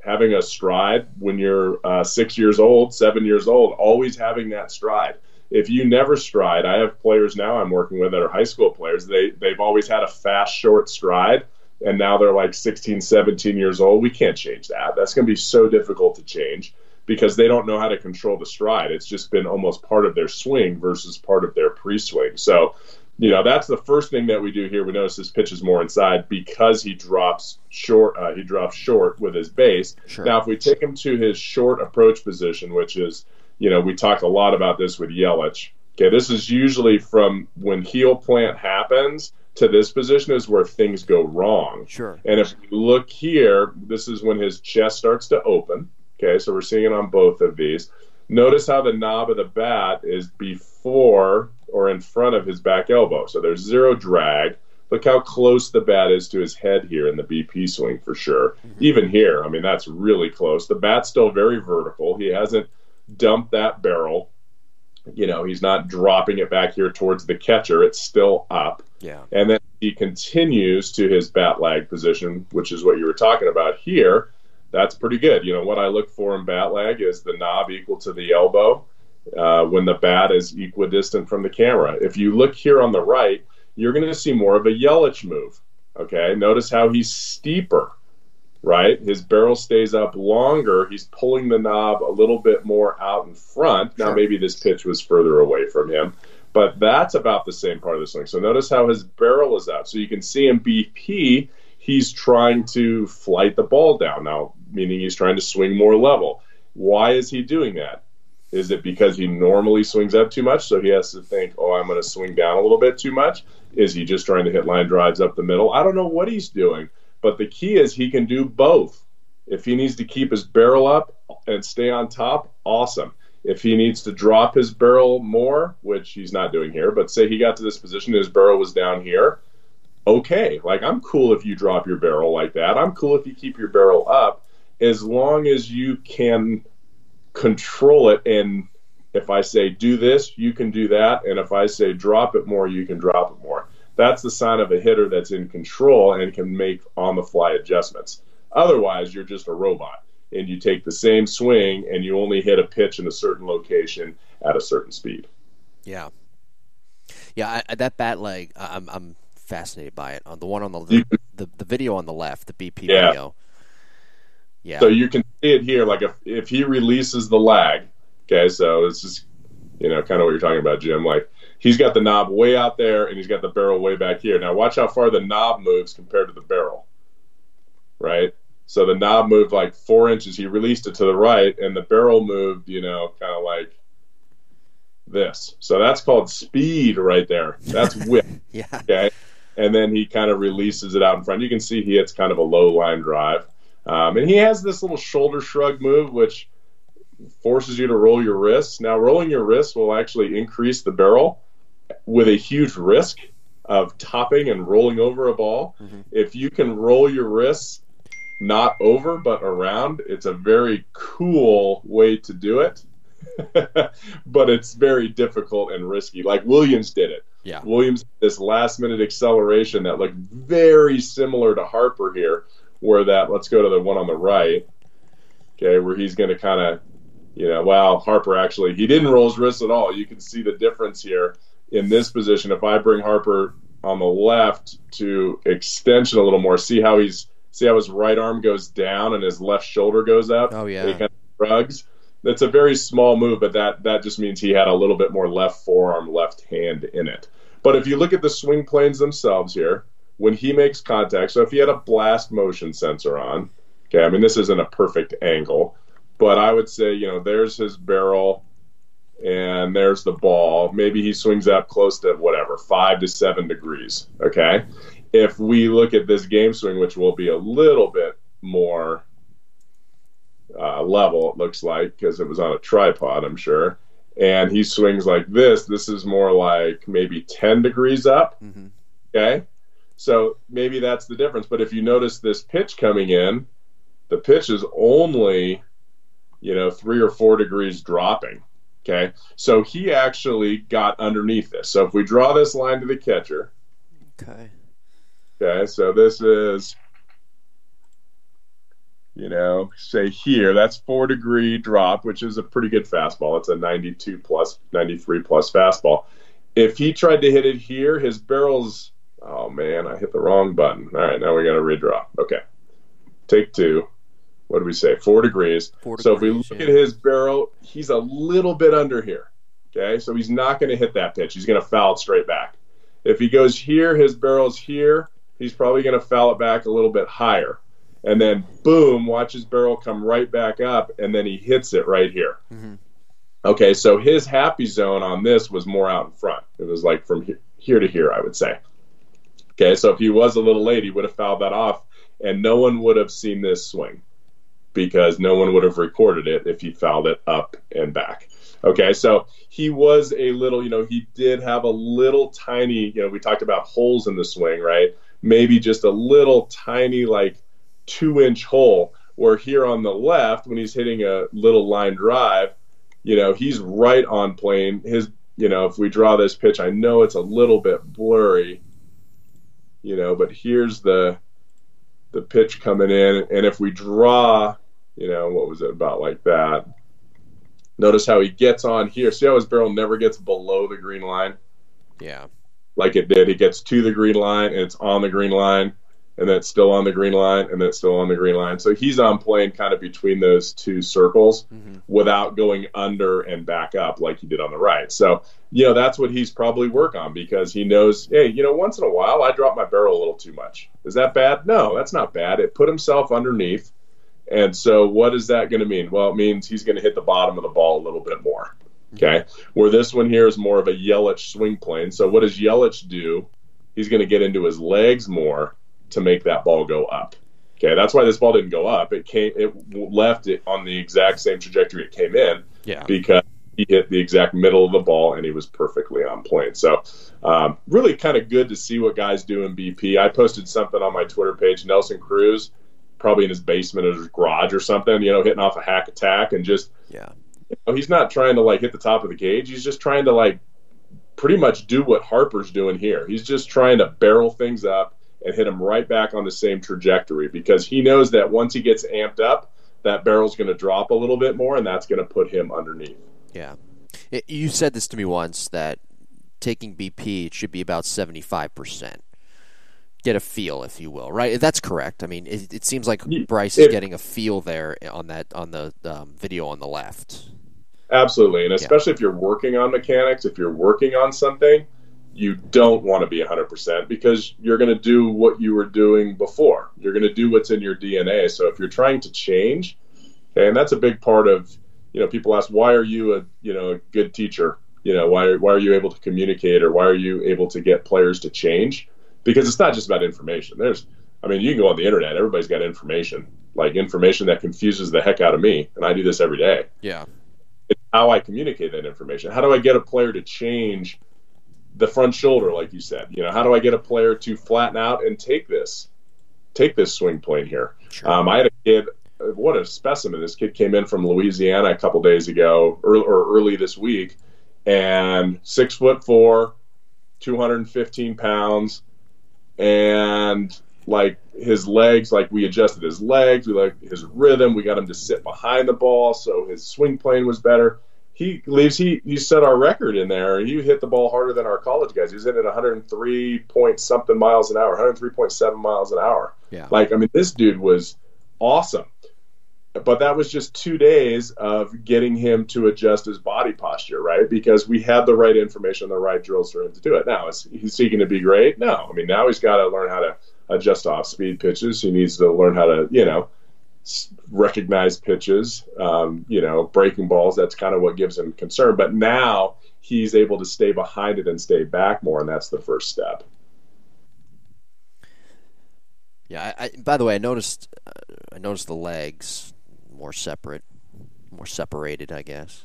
Speaker 2: having a stride when you're uh, six years old, seven years old, always having that stride. If you never stride, I have players now I'm working with that are high school players. They they've always had a fast, short stride, and now they're like 16, 17 years old. We can't change that. That's going to be so difficult to change because they don't know how to control the stride. It's just been almost part of their swing versus part of their pre-swing. So you know that's the first thing that we do here. We notice his pitch is more inside because he drops short. Uh, he drops short with his base. Sure. Now, if we take him to his short approach position, which is, you know, we talked a lot about this with Yelich. Okay, this is usually from when heel plant happens to this position is where things go wrong.
Speaker 1: Sure.
Speaker 2: And if you look here, this is when his chest starts to open. Okay, so we're seeing it on both of these. Notice how the knob of the bat is before or in front of his back elbow. So there's zero drag. Look how close the bat is to his head here in the BP swing for sure. Mm-hmm. Even here, I mean, that's really close. The bat's still very vertical. He hasn't dumped that barrel. You know, he's not dropping it back here towards the catcher. It's still up.
Speaker 1: Yeah.
Speaker 2: And then he continues to his bat lag position, which is what you were talking about here. That's pretty good. You know, what I look for in bat lag is the knob equal to the elbow uh, when the bat is equidistant from the camera. If you look here on the right, you're going to see more of a Yelich move. Okay, notice how he's steeper, right? His barrel stays up longer. He's pulling the knob a little bit more out in front. Now, maybe this pitch was further away from him, but that's about the same part of the swing. So notice how his barrel is up. So you can see in BP, he's trying to flight the ball down now, meaning he's trying to swing more level. Why is he doing that? Is it because he normally swings up too much, so he has to think, oh, I'm going to swing down a little bit too much? Is he just trying to hit line drives up the middle? I don't know what he's doing, but the key is he can do both. If he needs to keep his barrel up and stay on top, awesome. If he needs to drop his barrel more, which he's not doing here, but say he got to this position, his barrel was down here, okay. Like, I'm cool if you drop your barrel like that. I'm cool if you keep your barrel up as long as you can control it and if I say do this, you can do that, and if I say drop it more, you can drop it more. That's the sign of a hitter that's in control and can make on the fly adjustments. Otherwise, you're just a robot and you take the same swing and you only hit a pitch in a certain location at a certain speed.
Speaker 1: Yeah. Yeah, I, that bat lag, I'm, I'm fascinated by it. On the one on the, the the video on the left, the BP yeah. video,
Speaker 2: yeah. So you can see it here. Like if if he releases the lag, okay, so it's just you know kind of what you're talking about, Jim. Like he's got the knob way out there and he's got the barrel way back here. Now watch how far the knob moves compared to the barrel. Right. So the knob moved like four inches. He released it to the right, and the barrel moved, you know, kind of like this. So that's called speed right there. That's whip.
Speaker 1: yeah.
Speaker 2: Okay. And then he kind of releases it out in front. You can see he hits kind of a low line drive. Um, and he has this little shoulder shrug move, which forces you to roll your wrists. Now, rolling your wrists will actually increase the barrel with a huge risk of topping and rolling over a ball. Mm-hmm. If you can roll your wrists not over but around, it's a very cool way to do it. but it's very difficult and risky. Like Williams did it.
Speaker 1: Yeah.
Speaker 2: Williams this last minute acceleration that looked very similar to Harper here, where that let's go to the one on the right, okay, where he's going to kind of, you know, wow, Harper actually he didn't roll his wrist at all. You can see the difference here in this position. If I bring Harper on the left to extension a little more, see how he's see how his right arm goes down and his left shoulder goes up.
Speaker 1: Oh yeah,
Speaker 2: he kind of shrugs. That's a very small move, but that that just means he had a little bit more left forearm, left hand in it. But if you look at the swing planes themselves here, when he makes contact, so if he had a blast motion sensor on, okay, I mean, this isn't a perfect angle, but I would say, you know, there's his barrel and there's the ball. Maybe he swings up close to whatever, five to seven degrees, okay? If we look at this game swing, which will be a little bit more uh, level, it looks like, because it was on a tripod, I'm sure. And he swings like this. This is more like maybe 10 degrees up. Mm-hmm. Okay. So maybe that's the difference. But if you notice this pitch coming in, the pitch is only, you know, three or four degrees dropping. Okay. So he actually got underneath this. So if we draw this line to the catcher.
Speaker 1: Okay.
Speaker 2: Okay. So this is you know, say here, that's four degree drop, which is a pretty good fastball. It's a 92 plus, 93 plus fastball. If he tried to hit it here, his barrel's, oh man, I hit the wrong button. All right, now we got to redraw. Okay. Take two. What do we say? Four degrees.
Speaker 1: Four
Speaker 2: so if we look
Speaker 1: yeah.
Speaker 2: at his barrel, he's a little bit under here. Okay. So he's not going to hit that pitch. He's going to foul it straight back. If he goes here, his barrel's here. He's probably going to foul it back a little bit higher. And then, boom, watch his barrel come right back up, and then he hits it right here.
Speaker 1: Mhm.
Speaker 2: Okay, so his happy zone on this was more out in front. It was like from he- here to here, I would say. Okay, so if he was a little late, he would have fouled that off, and no one would have seen this swing because no one would have recorded it if he fouled it up and back. Okay, so he was a little, you know, he did have a little tiny, you know, we talked about holes in the swing, right? Maybe just a little tiny, like two inch hole. Where here on the left, when he's hitting a little line drive, you know, he's right on plane. His, you know, if we draw this pitch, I know it's a little bit blurry, you know, but here's the the pitch coming in, and if we draw, you know, what was it about like that? Notice how he gets on here. See how his barrel never gets below the green line,
Speaker 1: Yeah.
Speaker 2: like it did. He gets to the green line, and it's on the green line, and then it's still on the green line, and then it's still on the green line. So he's on plane kind of between those two circles
Speaker 1: Mhm.
Speaker 2: without going under and back up like he did on the right. So, you know, that's what he's probably work on because he knows, hey, you know, once in a while I drop my barrel a little too much. Is that bad? No, that's not bad. It put himself underneath. And so what is that going to mean? Well, it means he's going to hit the bottom of the ball a little bit more. Okay. Where this one here is more of a Yelich swing plane. So what does Yelich do? He's going to get into his legs more to make that ball go up. Okay, that's why this ball didn't go up. It came, it left it on the exact same trajectory it came in
Speaker 1: Yeah.
Speaker 2: because he hit the exact middle of the ball and he was perfectly on point. So, um, really kind of good to see what guys do in BP. I posted something on my Twitter page. Nelson Cruz, probably in his basement or his garage or something, you know, hitting off a hack attack and just
Speaker 1: Yeah.
Speaker 2: you know, he's not trying to like hit the top of the cage. He's just trying to like pretty much do what Harper's doing here. He's just trying to barrel things up and hit him right back on the same trajectory because he knows that once he gets amped up, that barrel's going to drop a little bit more and that's going to put him underneath.
Speaker 1: Yeah. It, you said this to me once that taking BP it should be about 75%. Get a feel, if you will, right? That's correct. I mean, it, it seems like Bryce is getting a feel there on that on the um, video on the left.
Speaker 2: Absolutely. And especially if you're working on mechanics, if you're working on something, you don't want to be 100% because you're going to do what you were doing before. You're going to do what's in your DNA. So if you're trying to change, okay, and that's a big part of, you know, people ask, why are you a, you know, a good teacher? You know, why, why are you able to communicate or why are you able to get players to change? Because it's not just about information. There's, I mean, you can go on the internet, everybody's got information, like information that confuses the heck out of me. And I do this every day
Speaker 1: Yeah.
Speaker 2: it's how I communicate that information. How do I get a player to change the front shoulder, like you said? You know, how do I get a player to flatten out and take this, take this swing plane here?
Speaker 1: Sure.
Speaker 2: Um, I had a kid. What a specimen! This kid came in from Louisiana a couple days ago, or early this week, and six foot four, two hundred and fifteen pounds, and like his legs, like we adjusted his legs, we like his rhythm, we got him to sit behind the ball, so his swing plane was better. He leaves. He he set our record in there. He hit the ball harder than our college guys. He's hitting at 103 point something miles an hour, 103.7 miles an hour.
Speaker 1: yeah.
Speaker 2: Like, I mean, this dude was awesome. But that was just two days of getting him to adjust his body posture, right? Because we had the right information, the right drills for him to do it. Now, is he seeking to be great? No. I mean, now he's got to learn how to adjust off speed pitches. He needs to learn how to, you know, recognize pitches, um, you know, breaking balls. That's kind of what gives him concern. But now he's able to stay behind it and stay back more, and that's the first step.
Speaker 1: Yeah. I, I, by the way, I noticed uh, I noticed the legs more separate, more separated, I guess.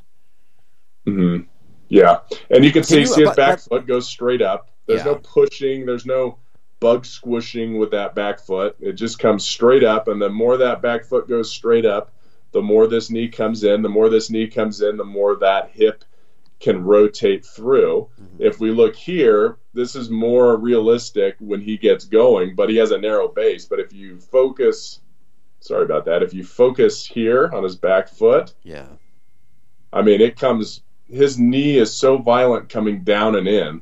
Speaker 2: hmm Yeah, and you can see,
Speaker 1: you-
Speaker 2: see his back foot goes straight up. There's
Speaker 1: Yeah.
Speaker 2: no pushing. There's no bug squishing with that back foot. It just comes straight up, and the more that back foot goes straight up, the more this knee comes in. The more this knee comes in, the more that hip can rotate through. If we look here, this is more realistic when he gets going, but he has a narrow base. But if you focus sorry about that. If you focus here on his back foot,
Speaker 1: Yeah.
Speaker 2: I mean, it comes. His knee is so violent coming down and in.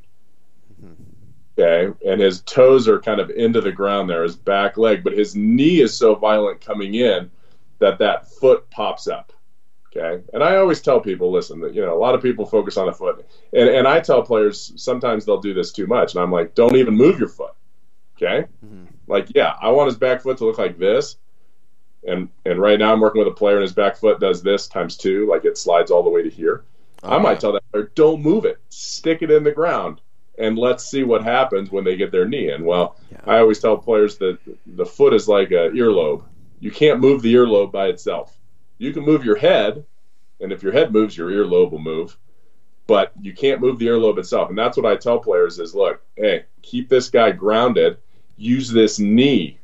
Speaker 2: Okay, and his toes are kind of into the ground there, his back leg, but his knee is so violent coming in that that foot pops up. Okay, and I always tell people, listen, that you know, a lot of people focus on the foot, and and I tell players sometimes they'll do this too much, and I'm like, don't even move your foot. Okay,
Speaker 1: Mhm.
Speaker 2: like yeah, I want his back foot to look like this, and and right now I'm working with a player, and his back foot does this times two, like it slides all the way to here. I might tell that player, don't move it, stick it in the ground, and let's see what happens when they get their knee in. Well,
Speaker 1: Yeah.
Speaker 2: I always tell players that the foot is like a earlobe. You can't move the earlobe by itself. You can move your head, and if your head moves, your earlobe will move. But you can't move the earlobe itself, and that's what I tell players: is look, hey, keep this guy grounded. Use this knee.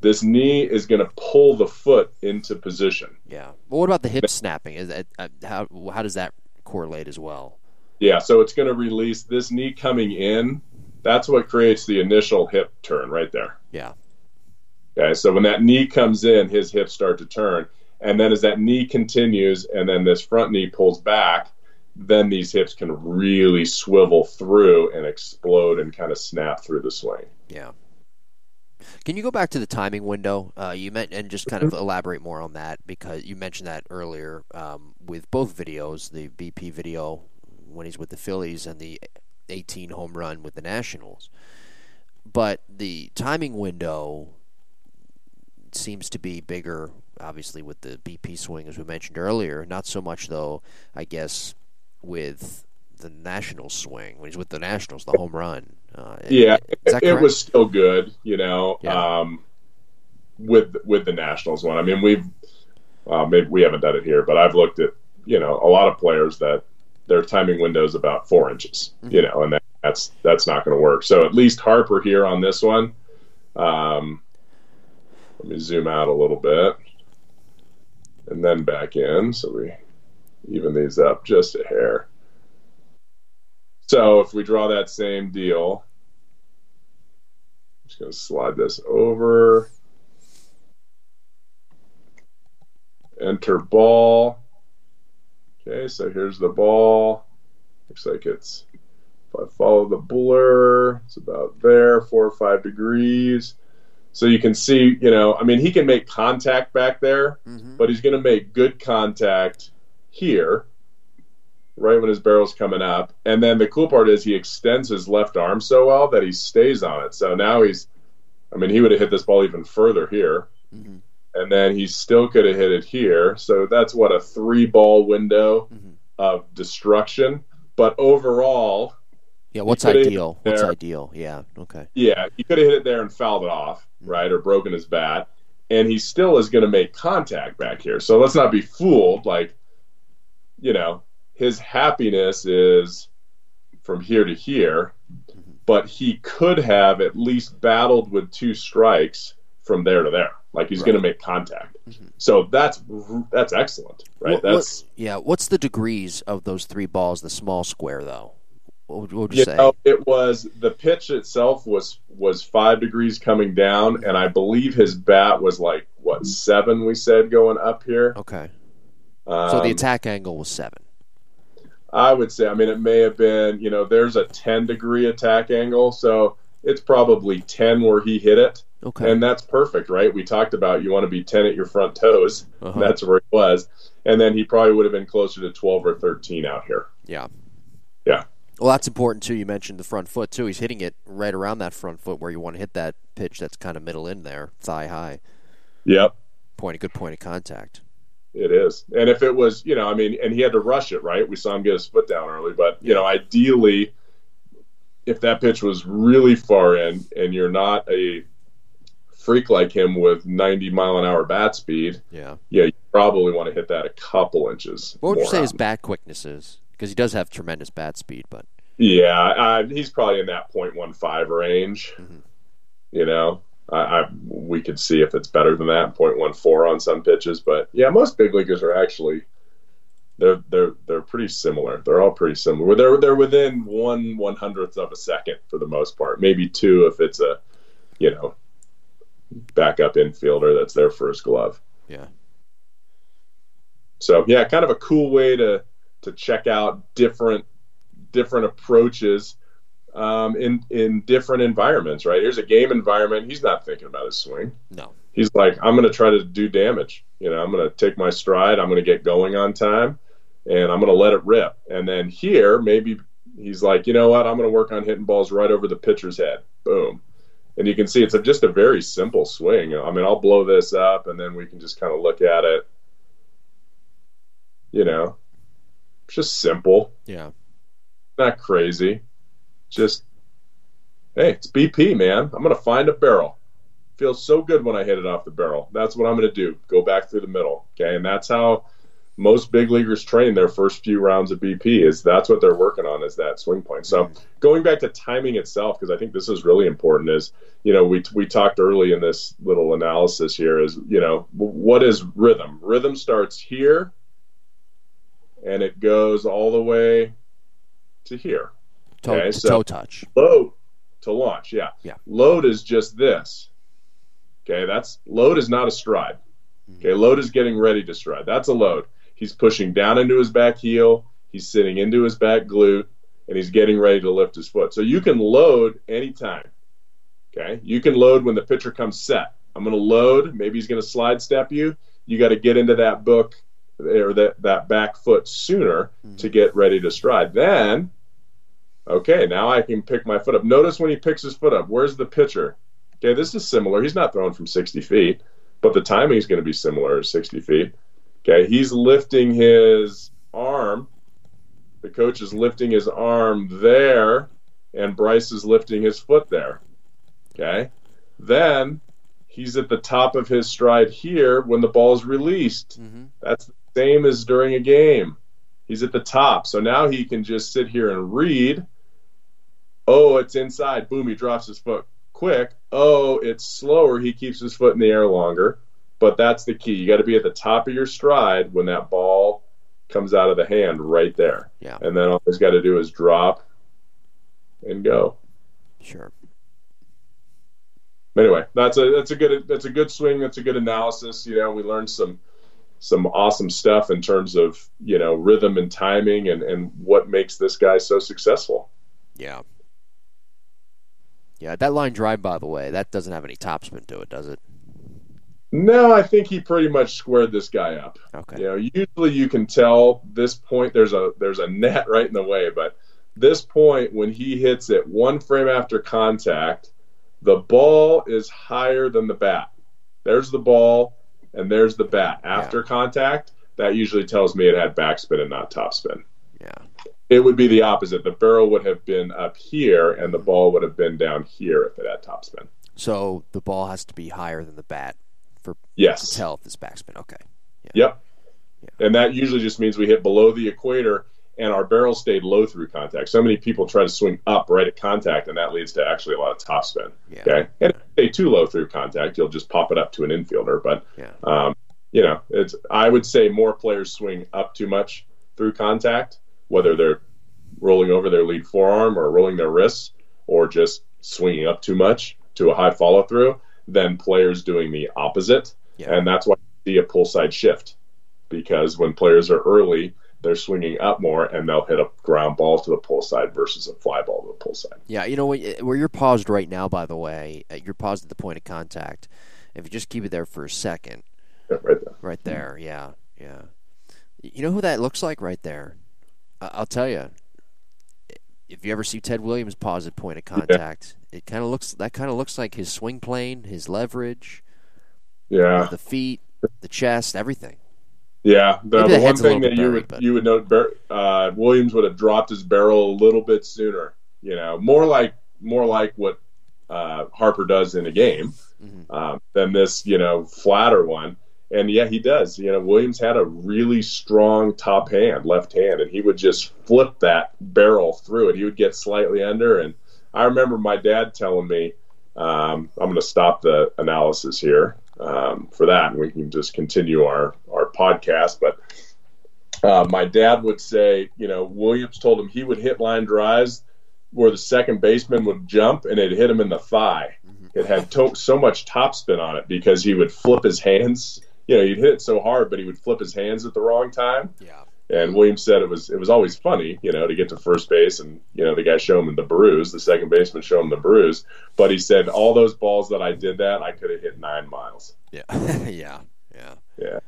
Speaker 2: This knee is going to pull the foot into position.
Speaker 1: Yeah. Well, what about the hip snapping? Is that, uh, how how does that correlate as well?
Speaker 2: Yeah, so it's going to release this knee coming in. That's what creates the initial hip turn right there.
Speaker 1: Yeah.
Speaker 2: Okay, so when that knee comes in, his hips start to turn. And then as that knee continues and then this front knee pulls back, then these hips can really swivel through and explode and kind of snap through the swing.
Speaker 1: Yeah. Can you go back to the timing window? Uh, you meant and just kind of elaborate more on that because you mentioned that earlier um, with both videos, the BP video when he's with the Phillies and the 18 home run with the Nationals. But the timing window seems to be bigger, obviously, with the BP swing, as we mentioned earlier. Not so much, though, I guess, with the Nationals swing when he's with the Nationals, the home run. Uh,
Speaker 2: Yeah, it was still good, you know,
Speaker 1: Yeah.
Speaker 2: um, with with the Nationals one. I mean, we've uh, maybe we haven't done it here, but I've looked at you know a lot of players that their timing window is about four inches, you know, and that, that's that's not going to work. So at least Harper here on this one. Um, let me zoom out a little bit, and then back in, so we even these up just a hair. So if we draw that same deal, I'm just going to slide this over. Enter ball. Okay, so here's the ball. Looks like it's, if I follow the blur, it's about there, four or five degrees. So you can see, you know, I mean, he can make contact back there,
Speaker 1: Mhm.
Speaker 2: but he's going to make good contact here, right when his barrel's coming up. And then the cool part is he extends his left arm so well that he stays on it. So now he's, I mean, he would have hit this ball even further here.
Speaker 1: Mhm.
Speaker 2: And then he still could have hit it here. So that's what a three ball window
Speaker 1: Mhm.
Speaker 2: of destruction. But overall,
Speaker 1: Yeah, what's ideal? What's ideal? Yeah, okay.
Speaker 2: yeah, he could have hit it there and fouled it off, right, or broken his bat, and he still is going to make contact back here. So let's not be fooled. Like, you know, his happiness is from here to here, but he could have at least battled with two strikes from there to there. Like he's
Speaker 1: Right.
Speaker 2: going to make contact. So that's that's excellent, right?
Speaker 1: What- what-
Speaker 2: that's
Speaker 1: yeah. What's the degrees of those three balls? The small square, though. What would, what would you
Speaker 2: you
Speaker 1: say?
Speaker 2: know, it was the pitch itself was was five degrees coming down, and I believe his bat was like what seven we said going up here.
Speaker 1: Okay.
Speaker 2: Um,
Speaker 1: So the attack angle was seven.
Speaker 2: I would say, I mean, it may have been, you know, there's a ten degree attack angle, so it's probably ten where he hit it,
Speaker 1: Okay.
Speaker 2: and that's perfect, right? We talked about you want to be ten at your front toes.
Speaker 1: Uh-huh.
Speaker 2: That's where he was, and then he probably would have been closer to twelve or thirteen out here.
Speaker 1: yeah.
Speaker 2: Yeah.
Speaker 1: Well, that's important too. You mentioned the front foot too. He's hitting it right around that front foot where you want to hit that pitch. That's kind of middle in there, thigh high.
Speaker 2: Yep.
Speaker 1: Point a good point of contact.
Speaker 2: It is. And if it was, you know, I mean, and he had to rush it, right? We saw him get his foot down early, but, you know, ideally, if that pitch was really far in and you're not a freak like him with 90 mile an hour bat speed,
Speaker 1: Yeah.
Speaker 2: yeah, you probably want to hit that a couple inches.
Speaker 1: What would you say
Speaker 2: out.
Speaker 1: his bat quickness is? Because he does have tremendous bat speed, but
Speaker 2: Yeah, uh, he's probably in that .15 range.
Speaker 1: Mhm.
Speaker 2: You know, I, I we could see if it's better than that, .14 on some pitches, but yeah, most big leaguers are actually they're they're they're pretty similar. They're all pretty similar. They're they're within one one hundredth of a second for the most part, maybe two if it's a you know backup infielder that's their first glove.
Speaker 1: Yeah.
Speaker 2: So yeah, kind of a cool way to to check out different different approaches um, in in different environments. Right here's a game environment. He's not thinking about his swing.
Speaker 1: No.
Speaker 2: He's like, I'm going to try to do damage. You know, I'm going to take my stride. I'm going to get going on time, and I'm going to let it rip. And then here, maybe he's like, you know what? I'm going to work on hitting balls right over the pitcher's head. Boom. And you can see it's a, just a very simple swing. I mean, I'll blow this up, and then we can just kind of look at it. You know, it's just simple.
Speaker 1: Yeah.
Speaker 2: Not crazy. Just, hey, it's BP, man. I'm going to find a barrel. Feels so good when I hit it off the barrel. That's what I'm going to do. Go back through the middle. Okay. And that's how most big leaguers train their first few rounds of BP is that's what they're working on is that swing point. So mm-hmm. going back to timing itself, because I think this is really important is, you know, we, we talked early in this little analysis here is, you know, what is rhythm? Rhythm starts here and it goes all the way to here.
Speaker 1: Toe,
Speaker 2: Okay,
Speaker 1: to
Speaker 2: so-
Speaker 1: toe touch.
Speaker 2: Load to launch, yeah.
Speaker 1: Yeah.
Speaker 2: Load is just this. Okay, that's load is not a stride. Mm-hmm. Okay, load is getting ready to stride. That's a load. He's pushing down into his back heel, he's sitting into his back glute, and he's getting ready to lift his foot. So you can load anytime. Okay, you can load when the pitcher comes set. I'm going to load. Maybe he's going to slide step you. You got to get into that book or that, that back foot sooner mm-hmm. to get ready to stride. Then, okay, now I can pick my foot up. Notice when he picks his foot up, where's the pitcher? Okay, this is similar. He's not throwing from 60 feet, but the timing is going to be similar at 60 feet. Okay, he's lifting his arm. The coach is lifting his arm there, and Bryce is lifting his foot there. Okay, then he's at the top of his stride here when the ball is released.
Speaker 1: Mm-hmm.
Speaker 2: That's the same as during a game. He's at the top. So now he can just sit here and read. Oh, it's inside. Boom, he drops his foot quick. Oh, it's slower. He keeps his foot in the air longer. But that's the key. You got to be at the top of your stride when that ball comes out of the hand right there.
Speaker 1: Yeah.
Speaker 2: And then all he's got to do is drop and go.
Speaker 1: Sure.
Speaker 2: anyway, that's a that's a good that's a good swing. That's a good analysis. You know, we learned some some awesome stuff in terms of you know rhythm and timing and and what makes this guy so successful.
Speaker 1: Yeah. Yeah, that line drive, by the way, that doesn't have any topspin to it, does it?
Speaker 2: No, I think he pretty much squared this guy up.
Speaker 1: Okay.
Speaker 2: You know, usually you can tell this point there's a there's a net right in the way, but this point when he hits it one frame after contact, the ball is higher than the bat. There's the ball and there's the bat. After contact, that usually tells me it had backspin and not topspin.
Speaker 1: Yeah.
Speaker 2: It would be the opposite. The barrel would have been up here and the ball would have been down here if it had topspin.
Speaker 1: So the ball has to be higher than the bat for to
Speaker 2: Yes.
Speaker 1: tell if it's backspin. Okay. Yeah.
Speaker 2: Yep. And that usually just means we hit below the equator and our barrel stayed low through contact. So many people try to swing up right at contact, and that leads to actually a lot of topspin.
Speaker 1: Yeah.
Speaker 2: Okay. And if you stay too low through contact, you'll just pop it up to an infielder. But,
Speaker 1: Yeah.
Speaker 2: um, you know, it's I would say more players swing up too much through contact, whether they're rolling over their lead forearm or rolling their wrists or just swinging up too much to a high follow through than players doing the opposite.
Speaker 1: Yeah.
Speaker 2: And that's why you see a pull side shift because when players are early, they're swinging up more and they'll hit a ground ball to the pull side versus a fly ball to the pull side.
Speaker 1: Yeah, you know where you're paused right now. By the way, you're paused at the point of contact. If you just keep it there for a second,
Speaker 2: Yeah, right there.
Speaker 1: right there. Yeah, yeah. You know who that looks like right there? I'll tell you. If you ever see Ted Williams pause at point of contact, it kind of looks that kind of looks like his swing plane, his leverage,
Speaker 2: Yeah.
Speaker 1: the feet, the chest, everything.
Speaker 2: Yeah, the, the one thing that
Speaker 1: bit
Speaker 2: you
Speaker 1: buried,
Speaker 2: would
Speaker 1: but-
Speaker 2: you would note, uh, Williams would have dropped his barrel a little bit sooner. You know, more like more like what uh, Harper does in a game
Speaker 1: Mhm.
Speaker 2: um, than this, you know, flatter one. And yeah, he does. You know, Williams had a really strong top hand, left hand, and he would just flip that barrel through it. He would get slightly under, and I remember my dad telling me, um, "I'm going to stop the analysis here um, for that, and we can just continue our our podcast." But uh, my dad would say, you know, Williams told him he would hit line drives where the second baseman would jump and it hit him in the thigh. it had to- so much topspin on it because he would flip his hands. You know, he'd hit it so hard, but he would flip his hands at the wrong time.
Speaker 1: Yeah.
Speaker 2: And Williams said it was it was always funny, you know, to get to first base and you know the guy show him the bruise, the second baseman show him the bruise. But he said all those balls that I did that I could have hit nine miles.
Speaker 1: Yeah. yeah. Yeah.
Speaker 2: Yeah.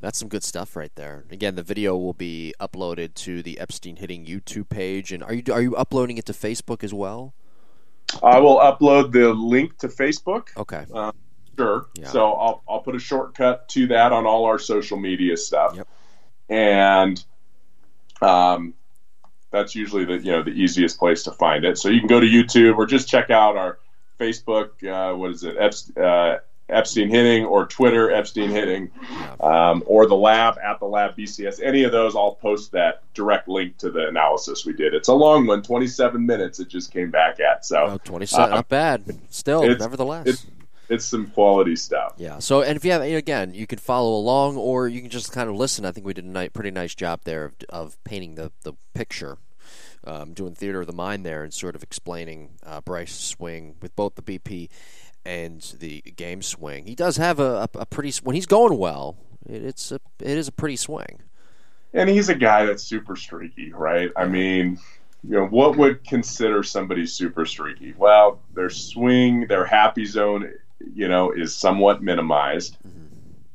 Speaker 1: That's some good stuff right there. Again, the video will be uploaded to the Epstein Hitting YouTube page, and are you are you uploading it to Facebook as well?
Speaker 2: I will upload the link to Facebook.
Speaker 1: Okay.
Speaker 2: Uh, sure.
Speaker 1: Yeah.
Speaker 2: So I'll I'll put a shortcut to that on all our social media stuff.
Speaker 1: Yep.
Speaker 2: And um, that's usually the you know the easiest place to find it. So you can go to YouTube or just check out our Facebook. Uh, what is it? Epst- uh, Epstein Hitting or Twitter Epstein Hitting, um, or the lab at the lab BCS. Any of those, I'll post that direct link to the analysis we did. It's a long one, 27 minutes. It just came back at so
Speaker 1: Oh, 27,
Speaker 2: uh,
Speaker 1: not bad. Still, nevertheless.
Speaker 2: it's it's some quality stuff.
Speaker 1: Yeah. So, and if you have again, you can follow along, or you can just kind of listen. I think we did a pretty nice job there of, of painting the the picture, um, doing theater of the mind there, and sort of explaining uh, Bryce's swing with both the BP and the game swing. He does have a, a, a pretty when he's going well. It, it's a it is a pretty swing.
Speaker 2: And he's a guy that's super streaky, right? I mean, you know, what would consider somebody super streaky? Well, their swing, their happy zone, you know, is somewhat minimized,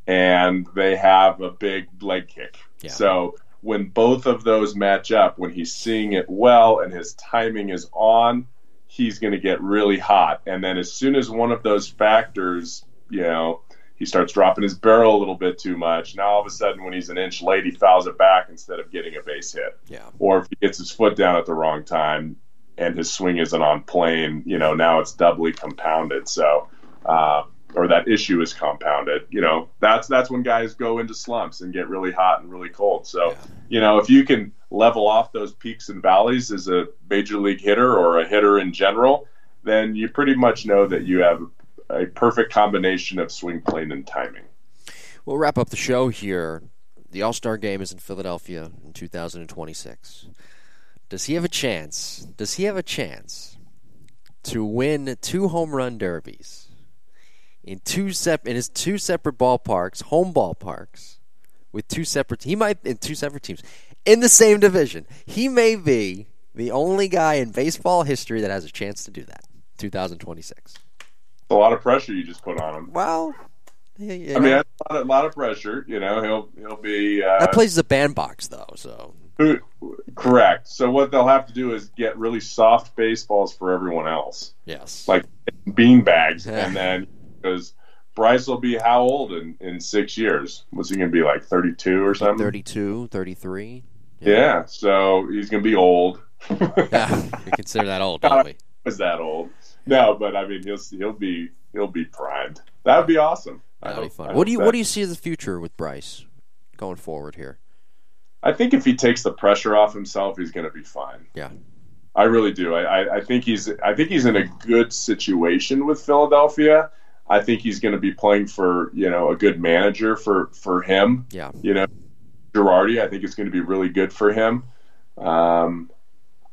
Speaker 2: and they have a big leg kick.
Speaker 1: Yeah.
Speaker 2: So when both of those match up, when he's seeing it well and his timing is on, he's going to get really hot. And then as soon as one of those factors, you know, he starts dropping his barrel a little bit too much. Now all of a sudden, when he's an inch late, he fouls it back instead of getting a base hit.
Speaker 1: Yeah.
Speaker 2: Or if he gets his foot down at the wrong time and his swing isn't on plane, you know, now it's doubly compounded. So, uh, or that issue is compounded. You know, that's that's when guys go into slumps and get really hot and really cold. So,
Speaker 1: Yeah.
Speaker 2: you know, if you can level off those peaks and valleys as a major league hitter or a hitter in general, then you pretty much know that you have a perfect combination of swing plane and timing.
Speaker 1: We'll wrap up the show here. The All Star game is in Philadelphia in 2026. Does he have a chance? Does he have a chance to win two home run derbies in two sep- in his two separate ballparks, home ballparks, with two separate? He might in two separate teams in the same division. He may be the only guy in baseball history that has a chance to do that. 2026.
Speaker 2: a lot of pressure you just put on him.
Speaker 1: Well, yeah, yeah.
Speaker 2: I mean, that's a lot, of, lot of pressure. You know, he'll he'll be uh,
Speaker 1: that is a bandbox though, so
Speaker 2: who, correct. So what they'll have to do is get really soft baseballs for everyone else,
Speaker 1: yes.
Speaker 2: like bean bags, and then because Bryce will be how old in in six years? What's he going to be like thirty two or something?
Speaker 1: 32, 33.
Speaker 2: Yeah. So he's going to be old.
Speaker 1: Yeah, we consider that old, don't we?
Speaker 2: Was that old? No, but I mean, he'll he'll be he'll be primed. That would be awesome. I
Speaker 1: That'd be
Speaker 2: hope-
Speaker 1: fun. What do you
Speaker 2: that-
Speaker 1: What do you see as the future with Bryce going forward here?
Speaker 2: I think if he takes the pressure off himself, he's going to be fine.
Speaker 1: Yeah.
Speaker 2: I really do. I, I, I think he's I think he's in a good situation with Philadelphia. I think he's going to be playing for you know a good manager for for him.
Speaker 1: Yeah.
Speaker 2: You know, Girardi. I think it's going to be really good for him. Um,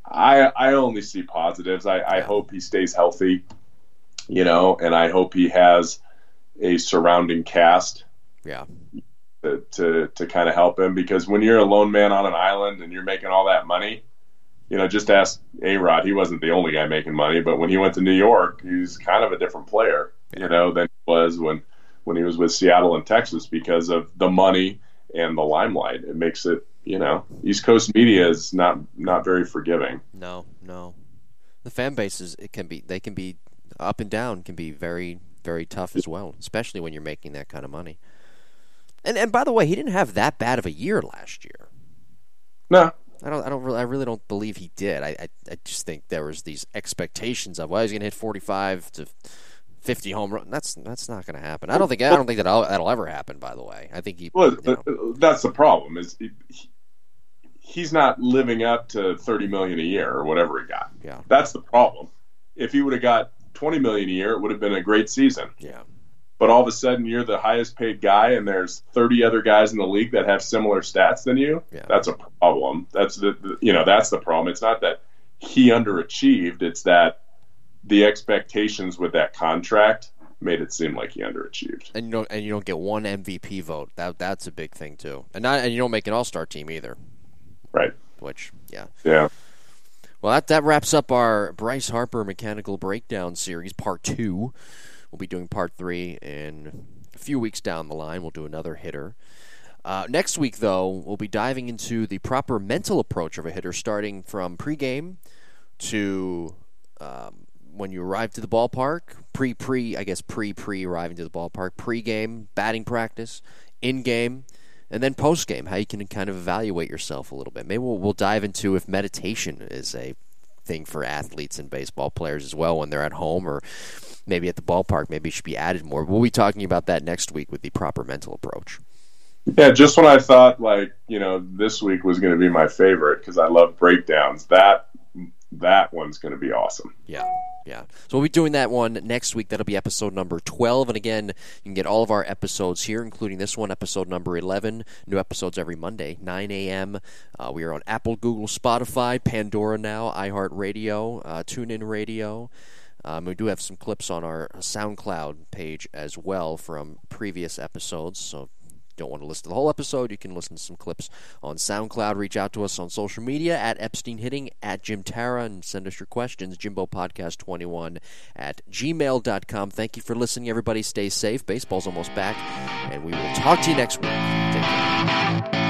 Speaker 2: I I only see positives. I, I hope he stays healthy. You know, and I hope he has a surrounding cast
Speaker 1: Yeah.
Speaker 2: to, to, to kind of help him because when you're a lone man on an island and you're making all that money, you know, just ask A Rod. He wasn't the only guy making money, but when he went to New York, he was kind of a different player, you know, than he was when when he was with Seattle and Texas because of the money and the limelight. It makes it, you know, East Coast media is not not very forgiving.
Speaker 1: No, no. The fan bases it can be they can be up and down can be very very tough as well, especially when you're making that kind of money. And and by the way, he didn't have that bad of a year last year.
Speaker 2: No,
Speaker 1: I don't I don't really I really don't believe he did. I I, I just think there was these expectations of well he's going to hit 45 to 50 home run. That's that's not going to happen. I don't think I don't think that that'll, that'll ever happen by the way. I think he
Speaker 2: Well,
Speaker 1: you know, uh,
Speaker 2: that's the problem. Is he, he's not living up to thirty million a year or whatever he got.
Speaker 1: Yeah.
Speaker 2: that's the problem. If he would have got twenty million a year, it would have been a great season.
Speaker 1: yeah.
Speaker 2: But all of a sudden, you're the highest paid guy, and there's thirty other guys in the league that have similar stats than you.
Speaker 1: Yeah.
Speaker 2: That's a problem. That's the, the you know that's the problem. It's not that he underachieved. It's that the expectations with that contract made it seem like he underachieved.
Speaker 1: And you don't and you don't get one MVP vote. That that's a big thing too. And not and you don't make an All Star team either.
Speaker 2: Right.
Speaker 1: Which yeah.
Speaker 2: Yeah.
Speaker 1: Well, that that wraps up our Bryce Harper mechanical breakdown series part two. We'll be doing part three in a few weeks down the line. We'll do another hitter. Uh, next week, though, we'll be diving into the proper mental approach of a hitter, starting from pregame to um, when you arrive to the ballpark, pre pre, I guess pre pre arriving to the ballpark, pre game, batting practice, in game, and then post game, how you can kind of evaluate yourself a little bit. Maybe we'll, we'll dive into if meditation is a thing for athletes and baseball players as well when they're at home or maybe at the ballpark. Maybe it should be added more. We'll be talking about that next week with the proper mental approach.
Speaker 2: Yeah, just when I thought like you know this week was going to be my favorite because I love breakdowns. That that one's going to be awesome.
Speaker 1: Yeah, yeah. So we'll be doing that one next week. That'll be episode number 12. And again, you can get all of our episodes here, including this one, episode number 11. New episodes every Monday, 9 a.m. Uh, we are on Apple, Google, Spotify, Pandora now, iHeartRadio, uh, TuneIn Radio. Um, we do have some clips on our SoundCloud page as well from previous episodes. So don't want to listen to the whole episode, you can listen to some clips on SoundCloud. Reach out to us on social media at Epstein Hitting, at Jim Tara, and send us your questions, Jimbo Podcast 21 at gmail.com. Thank you for listening, everybody. Stay safe. Baseball's almost back, and we will talk to you next week.